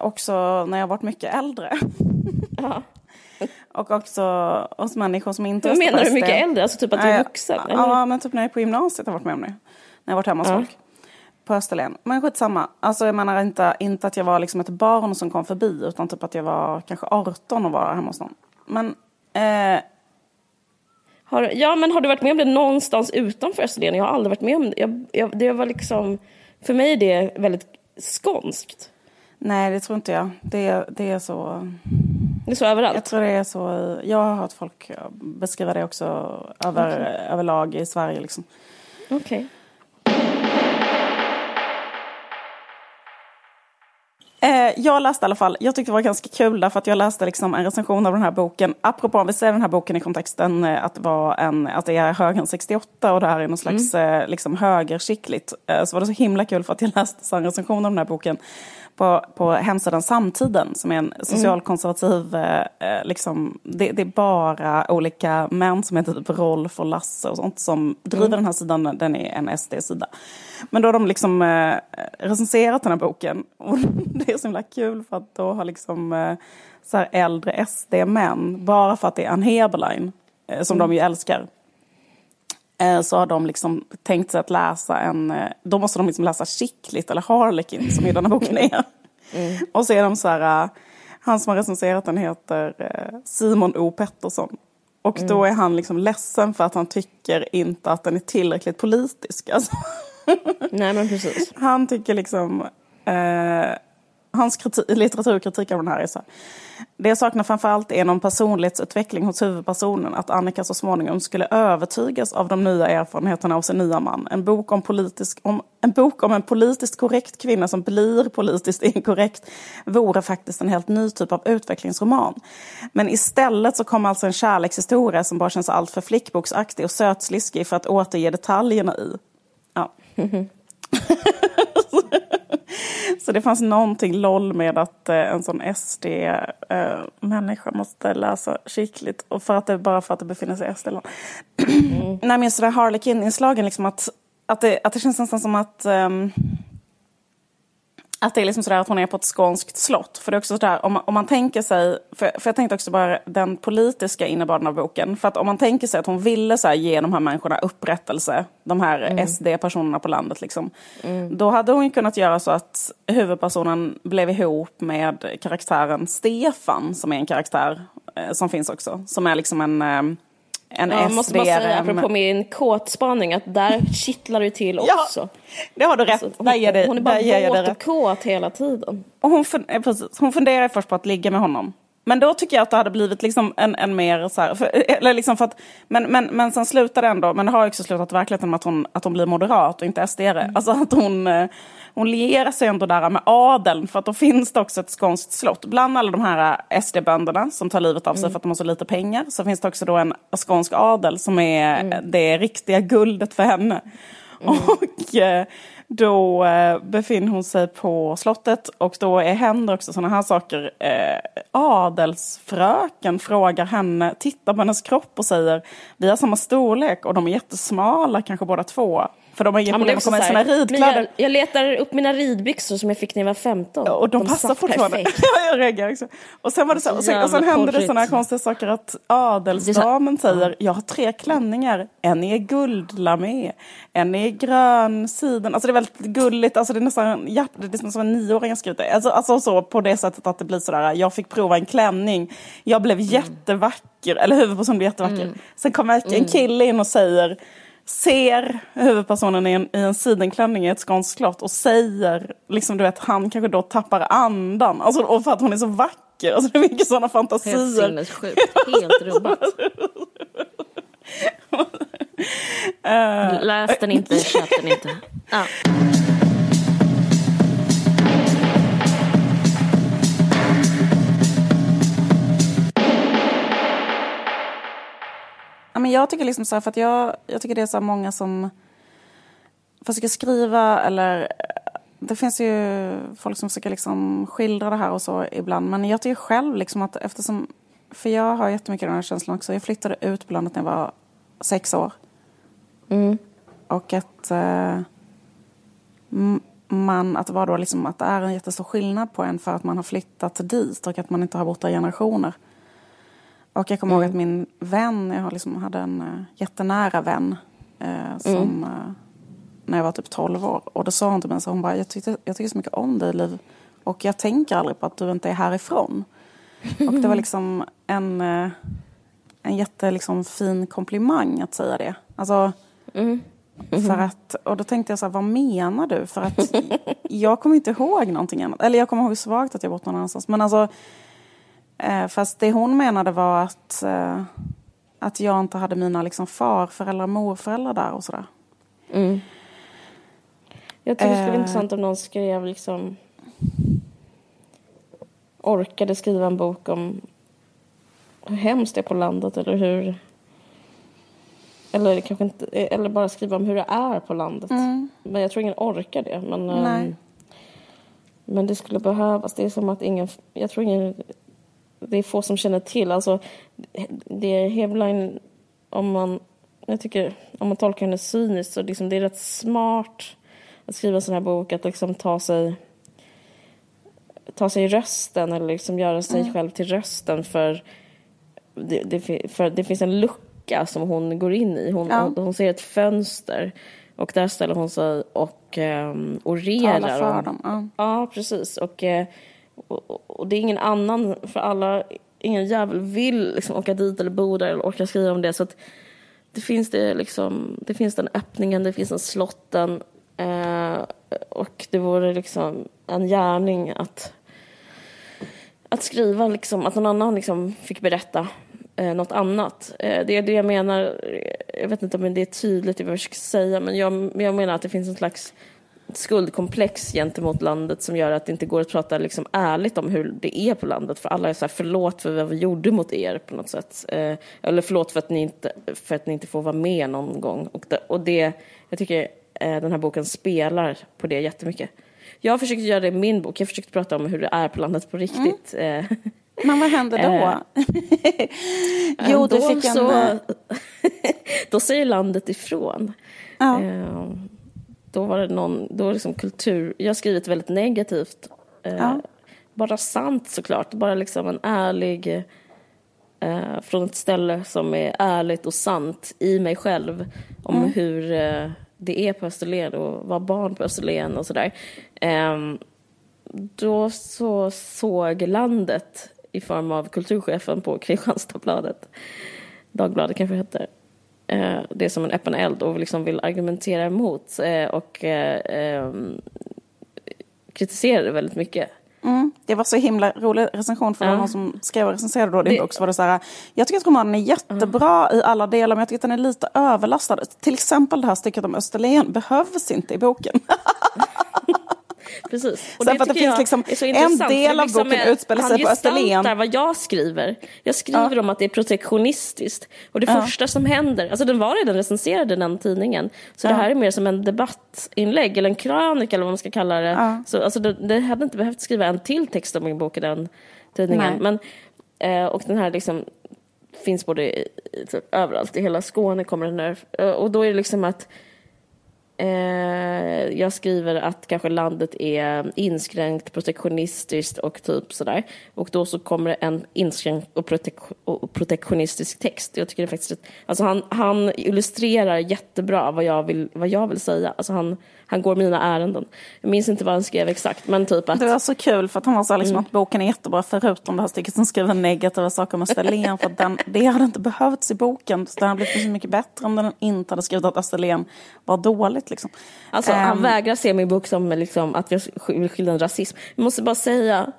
också när jag varit mycket äldre. Och också hos människor som inte Hur menar du mycket äldre? Alltså typ att du är vuxen? Ja, ja, men typ när jag är på gymnasiet har jag varit med om det. När jag har varit hemma hos ja. folk. På Österlen. Men skitsamma. Alltså jag menar inte, inte att jag var liksom ett barn som kom förbi. Utan typ att jag var kanske 18 och var hemma hos någon. Men... Eh, har, ja, men har du varit med om det någonstans utanför Österlen? Jag har aldrig varit med om det. Jag, jag, det var liksom, för mig är det väldigt skånskt. Nej, det tror inte jag. Det, det är så... Det är så överallt? Jag tror det är så. Jag har hört folk beskriva det också över, okay. överlag i Sverige. Liksom. Okej. Okay. Eh, jag läste i alla fall, jag tyckte det var ganska kul därför att jag läste liksom en recension av den här boken. Apropå om vi ser den här boken i kontexten eh, att det, var en, att det är högern 68 och det här är någon slags mm. Eh, liksom högerskickligt. Så var det så himla kul för att jag läste en recension av den här boken på, på hemsidan Samtiden som är en socialkonservativ, mm. eh, liksom, det, det, är bara olika män som heter typ Rolf och Lasse och sånt som driver mm. den här sidan, den är en SD-sida. Men då har de liksom eh, recenserat den här boken och det är så himla kul för att då har liksom eh, så äldre SD-män, bara för att det är Ann Heberlein, eh, som mm. de ju älskar, så har de liksom tänkt sig att läsa en, eh, då måste de liksom läsa Chicklit eller Harlequin som i den här boken är. Mm. Och så är de så här, han som har recenserat den heter Simon O Pettersson. Och mm. då är han liksom ledsen för att han tycker inte att den är tillräckligt politisk. Alltså. Nej men precis. Han tycker liksom, eh, hans kritik, litteraturkritik av den här är så här. Det jag saknar framförallt är någon personlighetsutveckling hos huvudpersonen. Att Annika så småningom skulle övertygas av de nya erfarenheterna hos en nya man. En bok om, politisk, om, en bok om en politiskt korrekt kvinna som blir politiskt inkorrekt vore faktiskt en helt ny typ av utvecklingsroman. Men istället så kommer alltså en kärlekshistoria som bara känns alltför flickboksaktig och sötsliskig för att återge detaljerna i. Ja. Så det fanns någonting loll med att eh, en sån SD-människa eh, måste läsa skickligt. Och för att det, bara för att det befinner sig i SD. Mm. Nej men sådär Harlequin-inslagen, liksom att, att, det, att det känns nästan som att um, att det är liksom sådär att hon är på ett skånskt slott. För det är också sådär, om om man tänker sig, för, för jag tänkte också bara den politiska innebörden av boken. För att om man tänker sig att hon ville så ge de här människorna upprättelse, de här mm. SD-personerna på landet liksom. Mm. Då hade hon ju kunnat göra så att huvudpersonen blev ihop med karaktären Stefan, som är en karaktär eh, som finns också. Som är liksom en eh, en ja, måste bara säga, apropå min kåtspaning, att där kittlar det till också. Ja, det har du rätt. Alltså, hon, det, hon är bara våt och kåt hela tiden. Och hon, eh, precis, hon funderar först på att ligga med honom. Men då tycker jag att det hade blivit liksom en, en mer så här, för, eller liksom för att, men, men, men sen slutar det ändå, men det har också slutat verkligheten med att hon, att hon blir moderat och inte SD. Mm. Alltså att hon, eh, hon lierar sig ändå där med adeln, för att då finns det också ett skånskt slott. Bland alla de här SD-bönderna som tar livet av sig mm. för att de har så lite pengar, så finns det också då en skånsk adel som är mm. det riktiga guldet för henne. Mm. Och eh, då eh, befinner hon sig på slottet och då är, händer också sådana här saker. Eh, adelsfröken frågar henne, tittar på hennes kropp och säger vi har samma storlek och de är jättesmala kanske båda två. För de har inga problem att komma i sina ridkläder. Jag, jag, letar upp mina ridbyxor som jag fick när jag var 15. Ja, och de, de passar fortfarande. jag reagerar också. Och sen, var det så, och sen, och sen händer det sådana konstiga saker att adelsdamen säger jag har tre klänningar. En är guldlamé, en är grön siden. Alltså det är väldigt gulligt. Alltså det är nästan, ja, det är som en nioåring har skrivit det. Alltså, alltså så på det sättet att det blir sådär, jag fick prova en klänning. Jag blev mm. jättevacker, eller huvudpersonen blev jättevacker. Mm. Sen kommer en mm. kille in och säger ser huvudpersonen i en, i en sidenklänning i ett skånskt slott och säger, liksom du vet, han kanske då tappar andan. Alltså, och för att hon är så vacker. Alltså det är mycket sådana fantasier. Helt sinnessjukt, helt rubbat. Läs den inte, köp den inte. Ja. Men jag tycker liksom så här, för att jag, jag tycker det är så många som försöker skriva eller det finns ju folk som försöker liksom skildra det här och så ibland. Men jag tycker själv liksom att eftersom, för jag har jättemycket den här känslan också. Jag flyttade ut på landet när jag var sex år. Mm. Och att eh, man, att det var då liksom att det är en jättestor skillnad på en för att man har flyttat dit och att man inte har bott där i generationer. Och jag kommer mm. ihåg att min vän, jag liksom hade en uh, jättenära vän uh, som mm. uh, när jag var typ 12 år. Och då sa hon till mig så hon bara, jag, tyckte, jag tycker så mycket om dig Liv. Och jag tänker aldrig på att du inte är härifrån. och det var liksom en, en jätte liksom, fin komplimang att säga det. Alltså, mm. Mm. För att, och då tänkte jag så här, vad menar du? För att jag kommer inte ihåg någonting annat. Eller jag kommer ihåg svagt att jag bott någon annanstans. Men alltså, Eh, fast det hon menade var att, eh, att jag inte hade mina liksom, farföräldrar och morföräldrar där och sådär. Mm. Jag tycker det skulle vara eh. intressant om någon skrev liksom orkade skriva en bok om hur hemskt det är på landet eller hur eller kanske inte, eller bara skriva om hur det är på landet. Mm. Men jag tror ingen orkar det. Men, um, men det skulle behövas. Det är som att ingen, jag tror ingen det är få som känner till. Alltså, det är Headline, om man, jag tycker, om man tolkar henne cyniskt så liksom, det är rätt smart att skriva en sån här bok, att liksom ta sig ta sig rösten eller liksom göra sig mm. själv till rösten för det, det, för det finns en lucka som hon går in i. Hon, ja. hon, hon ser ett fönster och där ställer hon sig och um, orerar. Talar för dem. Ja. ja, precis. Och uh, och, och, det är ingen annan, för alla, ingen jävel vill liksom åka dit eller bo där eller orka skriva om det. Så att det finns det liksom, det finns den öppningen, det finns den slotten. Eh, och det vore liksom en gärning att, att skriva liksom, att någon annan liksom fick berätta eh, något annat. Eh, det är det jag menar, jag vet inte om det är tydligt i vad jag försöker säga, men jag, jag menar att det finns en slags skuldkomplex gentemot landet som gör att det inte går att prata liksom ärligt om hur det är på landet. För alla är så här, förlåt för vad vi gjorde mot er på något sätt. Eh, eller förlåt för att, ni inte, för att ni inte får vara med någon gång. Och det, och det jag tycker eh, den här boken spelar på det jättemycket. Jag har försökt göra det i min bok. Jag har försökt prata om hur det är på landet på riktigt. Mm. Men vad hände då? Eh, jo, du fick en... Så, då säger landet ifrån. Ja. Då var det någon, då liksom kultur, jag har skrivit väldigt negativt. Eh, ja. Bara sant såklart, bara liksom en ärlig, eh, från ett ställe som är ärligt och sant i mig själv om mm. hur eh, det är på Österlen och vara barn på Österlen och sådär. Ehm, då så såg landet i form av kulturchefen på Kristianstadsbladet, Dagbladet kanske heter, det är som en öppen eld och liksom vill argumentera emot eh, och eh, ehm, kritisera det väldigt mycket. Mm. Det var så himla rolig recension för ja. någon som skrev och recenserade då din det... bok. Så var det så här, jag tycker att romanen är jättebra mm. i alla delar men jag tycker att den är lite överlastad. Till exempel det här stycket om Österlen behövs inte i boken. Precis. Och det, för att det finns liksom en del av liksom boken utspelar sig på Österlen. Han vad jag skriver. Jag skriver ja. om att det är protektionistiskt. Och det ja. första som händer, alltså den var redan recenserad i den tidningen. Så ja. det här är mer som en debattinlägg eller en krönika eller vad man ska kalla det. Så, alltså, det, det hade inte behövt skriva en till text om min bok i den tidningen. Men, eh, och den här liksom finns både typ, överallt, i hela Skåne kommer den här. Eh, och då är det liksom att Eh, jag skriver att kanske landet är inskränkt, protektionistiskt och typ sådär. Och då så kommer det en inskränkt och, protek och protektionistisk text. Jag tycker det faktiskt, alltså han, han illustrerar jättebra vad jag vill, vad jag vill säga. Alltså han, han går mina ärenden. Jag minns inte vad han skrev exakt, men typ att... Det var så kul för att han var så liksom mm. att boken är jättebra förutom det här stycket som skriver negativa saker om Österlen. för att den, det hade inte behövts i boken. Så det hade blivit så mycket bättre om den inte hade skrivit att Österlen var dåligt. Liksom. Alltså, um, han vägrar se min bok som liksom, att vi vill skildra rasism. Jag måste bara säga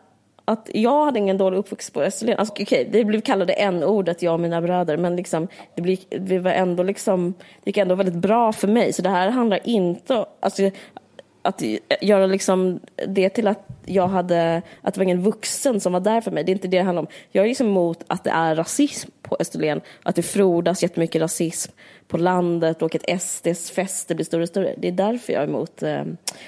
att jag hade ingen dålig uppväxt på Österlen. Alltså, okay, det blev kallade n-ordet, jag och mina bröder, men liksom, det, blev, det, var ändå liksom, det gick ändå väldigt bra för mig. Så det här handlar inte. Alltså, att göra liksom det till att jag hade, att det var ingen vuxen som var där för mig. Det är inte det det handlar om. Jag är liksom emot att det är rasism på Österlen. Att det frodas jättemycket rasism på landet och att SDs fäste blir större och större. Det är därför jag är emot, eh,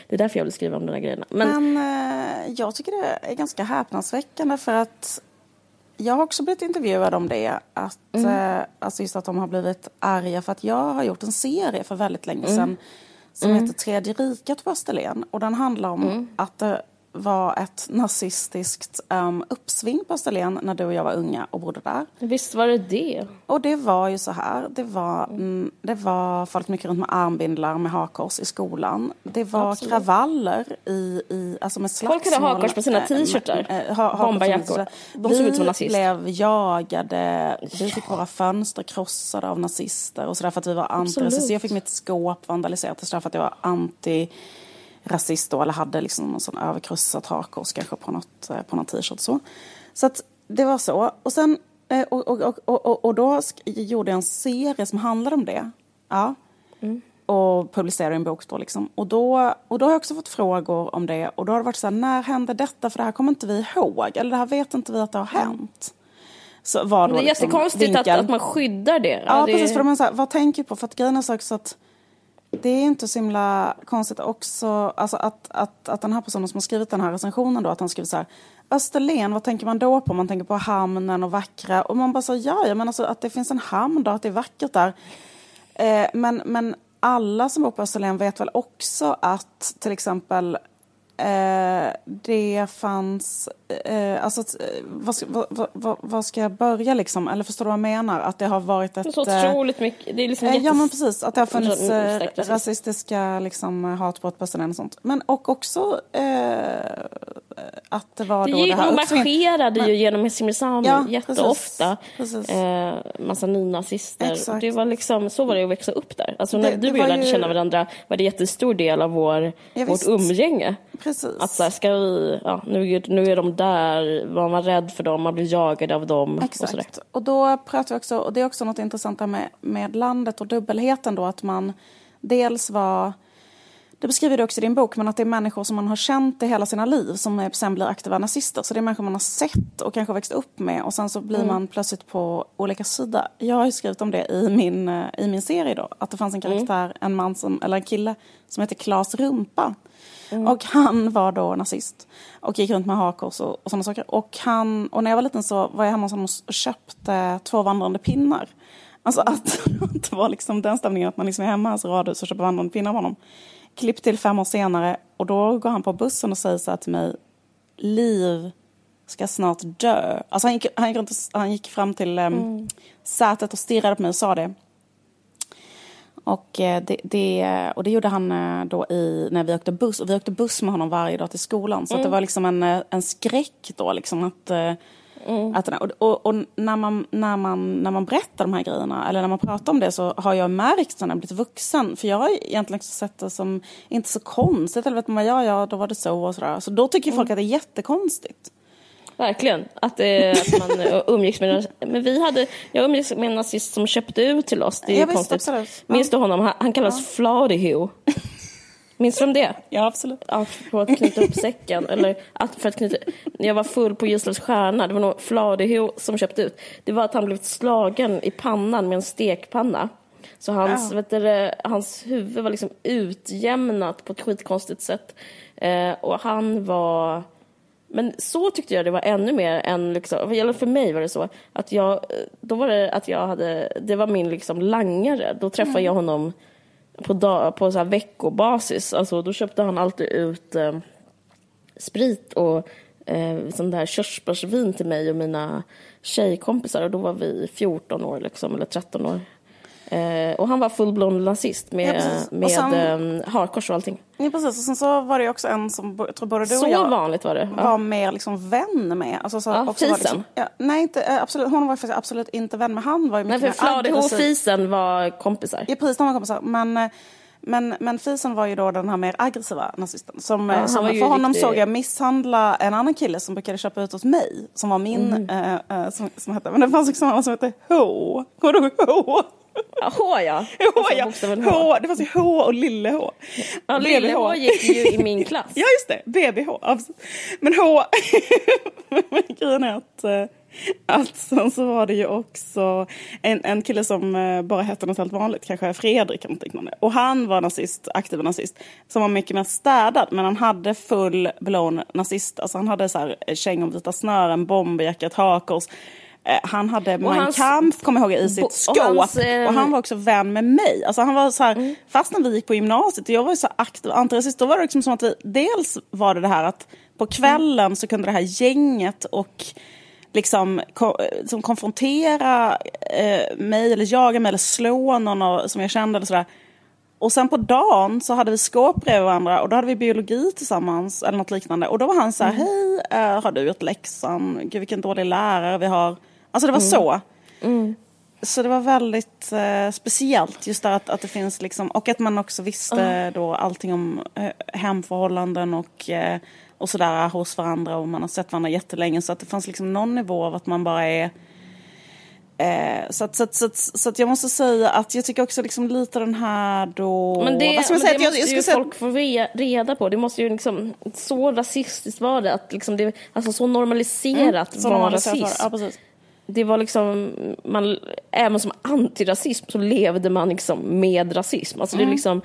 det är därför jag vill skriva om de här grejerna. Men, Men eh, jag tycker det är ganska häpnadsväckande för att jag har också blivit intervjuad om det. Att, mm. eh, alltså just att de har blivit arga för att jag har gjort en serie för väldigt länge sedan mm. Som mm. heter Tredje riket på Österlen. Och den handlar om mm. att det var ett nazistiskt um, uppsving på Österlen när du och jag var unga och bodde där. Visst var det det. Och det var ju så här. Det var, mm, det var folk mycket runt med armbindlar med hakors i skolan. Det var Absolut. kravaller i, i, alltså med slagsmål. Folk hade hakors på sina t-shirtar. Äh, ha, Bombarjackor. De såg ut som nazister. Vi blev jagade. Vi fick våra fönster krossade av nazister och sådär för att vi var anti Jag fick mitt skåp vandaliserat för att jag var anti rasist då, eller hade liksom någon sån överkrossat hakkors kanske på något, eh, på någon t-shirt så. Så att det var så. Och sen, eh, och, och, och, och då gjorde jag en serie som handlade om det. Ja. Mm. Och publicerade en bok då liksom. Och då, och då har jag också fått frågor om det. Och då har det varit så här, när hände detta? För det här kommer inte vi ihåg. Eller det här vet inte vi att det har hänt. Så var då det är liksom jättekonstigt att, att man skyddar det. Ja, det... precis. För man så här, vad tänker på? För att grejen är också att det är inte så himla konstigt också alltså att, att, att den här personen som har skrivit den här recensionen då, att han skriver så här Österlen, vad tänker man då på? Man tänker på hamnen och vackra och man bara så ja, ja men alltså att det finns en hamn då, att det är vackert där. Eh, men, men alla som bor på Österlen vet väl också att till exempel Eh, det fanns, eh, alltså, eh, vad, vad, vad, vad, ska jag börja liksom? Eller förstår du vad jag menar? Att det har varit ett... Så eh, otroligt mycket. Det är liksom jättes... Ja men precis, att det har funnits eh, rasistiska liksom, hatbrott på och sånt. Men och också eh, att det var det då det här... De marscherade ju genom Simrishamn ja, jätteofta. Precis, precis. Eh, massa nynazister. Det var liksom, så var det att växa upp där. Alltså när det, du och jag lärde ju... känna varandra var det jättestor del av vår, ja, vårt umgänge. Precis. Att så här, ska vi, ja, nu, nu är de där, var man rädd för dem, man blir jagad av dem. Exakt. Och, och då pratar vi också, och det är också något intressant med, med landet och dubbelheten då, att man dels var det beskriver du också i din bok, men att det är människor som man har känt i hela sina liv som sen blir aktiva nazister. Så det är människor man har sett och kanske växt upp med och sen så blir mm. man plötsligt på olika sidor. Jag har ju skrivit om det i min, eh, i min serie då, att det fanns en mm. karaktär, mm. en man som, eller en kille som heter Klas Rumpa Mm. Och han var då nazist och gick runt med hakkors och, och sådana saker. Och, han, och när jag var liten så var jag hemma hos honom och köpte två vandrande pinnar. Alltså att det var liksom den stämningen att man liksom är hemma i hans radhus och köper vandrande pinnar av honom. Klipp till fem år senare och då går han på bussen och säger så här till mig. Liv ska snart dö. Alltså han gick, han gick, runt och, han gick fram till um, mm. sätet och stirrade på mig och sa det. Och eh, det, det, och det gjorde han eh, då i, när vi åkte buss. Och vi åkte buss med honom varje dag till skolan. Så mm. det var liksom en, eh, en skräck då. Liksom att, mm. att, och, och, och, när, man, när, man, när man berättar de här grejerna, eller när man pratar om det, så har jag märkt när jag blivit vuxen. För jag har egentligen sett det som inte så konstigt. Eller vet man, ja, ja, då var det så och sådär. Så då tycker mm. folk att det är jättekonstigt. Verkligen. Att, det, att man umgicks med Men vi hade, jag umgicks med en nazist som köpte ut till oss. Det är ja, konstigt. Absolut. Minns du honom? Han, han kallas ja. Fladiho. Minns du om det? Ja, absolut. För att knyta upp säcken. Eller att, för att knyta, jag var full på Gislövs stjärna. Det var nog Fladiho som köpte ut. Det var att han blev slagen i pannan med en stekpanna. Så hans, ja. vet du, hans huvud var liksom utjämnat på ett skitkonstigt sätt. Eh, och han var men så tyckte jag det var ännu mer än, liksom, eller för mig var det så, att jag, då var det att jag hade, det var min liksom langare. Då träffade mm. jag honom på, dag, på så här veckobasis. Alltså, då köpte han alltid ut eh, sprit och eh, sån där körsbärsvin till mig och mina tjejkompisar. Och då var vi 14 år liksom, eller 13 år. Eh, och han var fullblond nazist med, ja, med sen, eh, hakkors och allting. Ja, precis. Och sen så var det också en som jag tror både du och jag vanligt var det. Ja. var mer liksom vän med. Alltså, så ja, också fisen? Liksom, ja, nej, inte, eh, absolut, hon var faktiskt absolut inte vän med. Han var ju mycket nej, för mer aggressiv. och fisen var kompisar. Ja, precis. De var kompisar. Men, eh, men, men Fisen var ju då den här mer aggressiva nazisten. Som, ja, som för honom riktigt... såg jag misshandla en annan kille som brukade köpa ut hos mig. Som var min, mm. äh, som, som hette, men det fanns också annan som hette H. Kommer du ihåg H? H ja. H, ja. Alltså, H. H. Det fanns ju H och lille H. Ja, lille H gick ju i min klass. ja, just det. BBH. Men H, grejen är att, eh, sen så var det ju också en, en kille som eh, bara hette något helt vanligt, kanske Fredrik eller något liknande. Och han var nazist, aktiv nazist, som var mycket mer städad. Men han hade full blown nazist. Alltså han hade så här eh, kängor, vita snören, bomberjacka, hakkors. Eh, han hade Mein hans, Kampf, kommer jag ihåg, i sitt skåp. Och, hans, eh, och, han var också vän med mig. Alltså han var så här, mm. Fast när vi gick på gymnasiet och jag var så aktiv antirasist, då var det liksom som att vi, dels var det det här att på kvällen mm. så kunde det här gänget och liksom ko, som konfrontera eh, mig eller jaga mig eller slå någon som jag kände eller sådär. Och sen på dagen så hade vi skåp bredvid varandra och då hade vi biologi tillsammans eller något liknande. Och då var han så här, mm. hej, uh, har du gjort läxan? Gud vilken dålig lärare vi har. Alltså det var mm. så. Mm. Så det var väldigt eh, speciellt just där att, att det finns liksom, och att man också visste mm. då allting om eh, hemförhållanden och, eh, och sådär hos varandra och man har sett varandra jättelänge så att det fanns liksom någon nivå av att man bara är Eh, så, att, så, att, så, att, så att jag måste säga att jag tycker också liksom lite den här då... Men det, men det måste jag, ju säga... folk få reda på. Det måste ju liksom, så rasistiskt var det. Att liksom det alltså så normaliserat mm, så var rasism. Ja, precis det var liksom, man, även som antirasism så levde man liksom med rasism. Alltså mm, det liksom,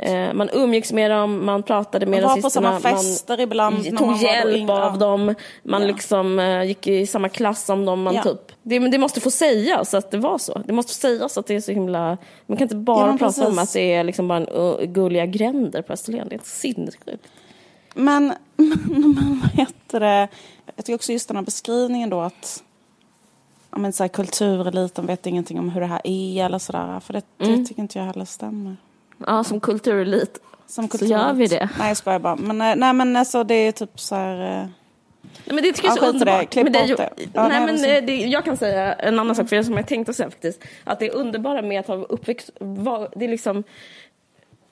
eh, man umgicks med dem, man pratade med man rasisterna. Man var på samma fester man ibland. tog hjälp av dem, man ja. liksom eh, gick i samma klass som dem. Man ja. typ, det, det måste få sägas att det var så. Det måste få sägas att det är så himla, man kan inte bara ja, prata om att det är liksom bara en, uh, gulliga gränder på Österlen. Det är sinnessjukt. Men, men vad heter det, jag tycker också just den här beskrivningen då att men så här, kultureliten vet ingenting om hur det här är eller sådär. För det, mm. det tycker inte jag heller stämmer. Ja, som kulturelit som kulturelit. så gör vi det. Nej, jag skojar bara. Men, eh, nej, men alltså det är typ så här... Eh, nej, men det tycker jag är så underbart. Det. men det, det. Ja, nej, men eh, det, jag kan säga en annan sak för det som jag tänkte säga faktiskt. Att det är underbara med att ha uppväxt, det är liksom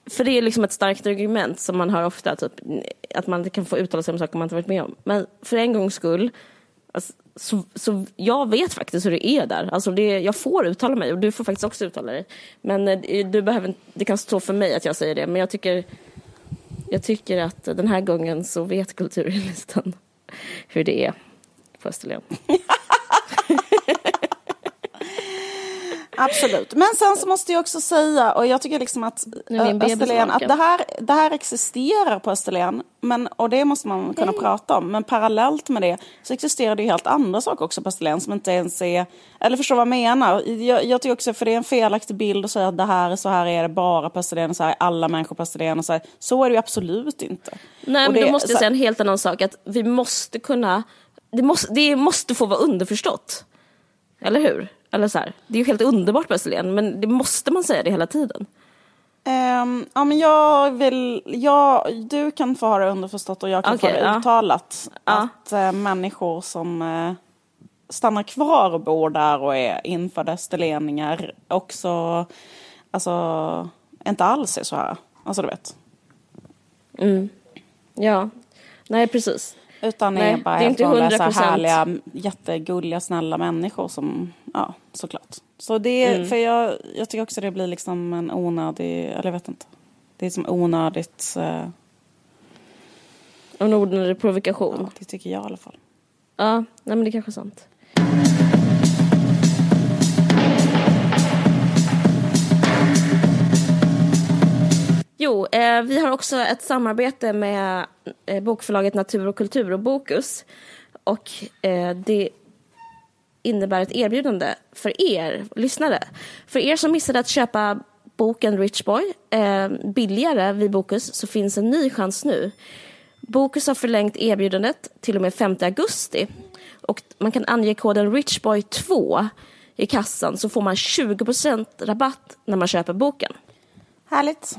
för det är liksom ett starkt argument som man hör ofta, typ, att man kan få uttala sig om saker man inte varit med om. Men för en gångs skull, alltså, så, så jag vet faktiskt hur det är där. Alltså det, jag får uttala mig och du får faktiskt också uttala dig. Men eh, du behöver, det kan stå för mig att jag säger det. Men jag tycker, jag tycker att den här gången så vet kulturministern hur det är på Österlen. Absolut. Men sen så måste jag också säga, och jag tycker liksom att bebis Österlen, att det här, det här existerar på Österlen. Men, och det måste man kunna prata om. Men parallellt med det så existerar det ju helt andra saker också på Österlen som inte ens är... Eller förstår vad jag menar? Jag, jag tycker också, för det är en felaktig bild att säga att det här är så här är det bara på Österlen och så här är alla människor på Österlen. Och så, här. så är det ju absolut inte. Nej, Och men det- då måste jag säga en helt annan sak. Att vi måste kunna... Det måste, det måste få vara underförstått. Eller hur? Eller så här, det är ju helt underbart på Österlen, men det måste man säga det hela tiden. Ehm, ja, men jag vill... Jag, du kan få ha det underförstått och jag kan få Okej, det ja. uttalat. Ja. Att eh, människor som eh, stannar kvar och bor där och är infödda österleningar också... Alltså, inte alls är så här. Alltså, du vet. Ja, nej precis. Utan Nej, är bara det är inte vanliga, så här 100%. härliga, jättegulliga, snälla människor som, ja, såklart. Så det, Mm. för jag, jag tycker också det blir liksom en onödig, eller jag vet inte. Det är som onödigt, eh, En onödig provokation. ja, det tycker jag i alla fall. Ja, nej men det är kanske är sant. Jo, eh, vi har också ett samarbete med eh, bokförlaget Natur och kultur och Bokus. Och eh, det innebär ett erbjudande för er lyssnare. För er som missade att köpa boken Rich Boy eh, billigare vid Bokus så finns en ny chans nu. Bokus har förlängt erbjudandet till och med 5 augusti. Och man kan ange koden RichBoy2 i kassan så får man 20% rabatt när man köper boken. Härligt.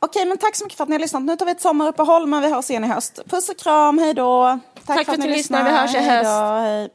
Okej, men tack så mycket för att ni har lyssnat. Nu tar vi ett sommaruppehåll, men vi hörs igen i höst. Puss och kram, hej då. Tack för att ni lyssnar. Vi hörs i Hej då, höst. hej.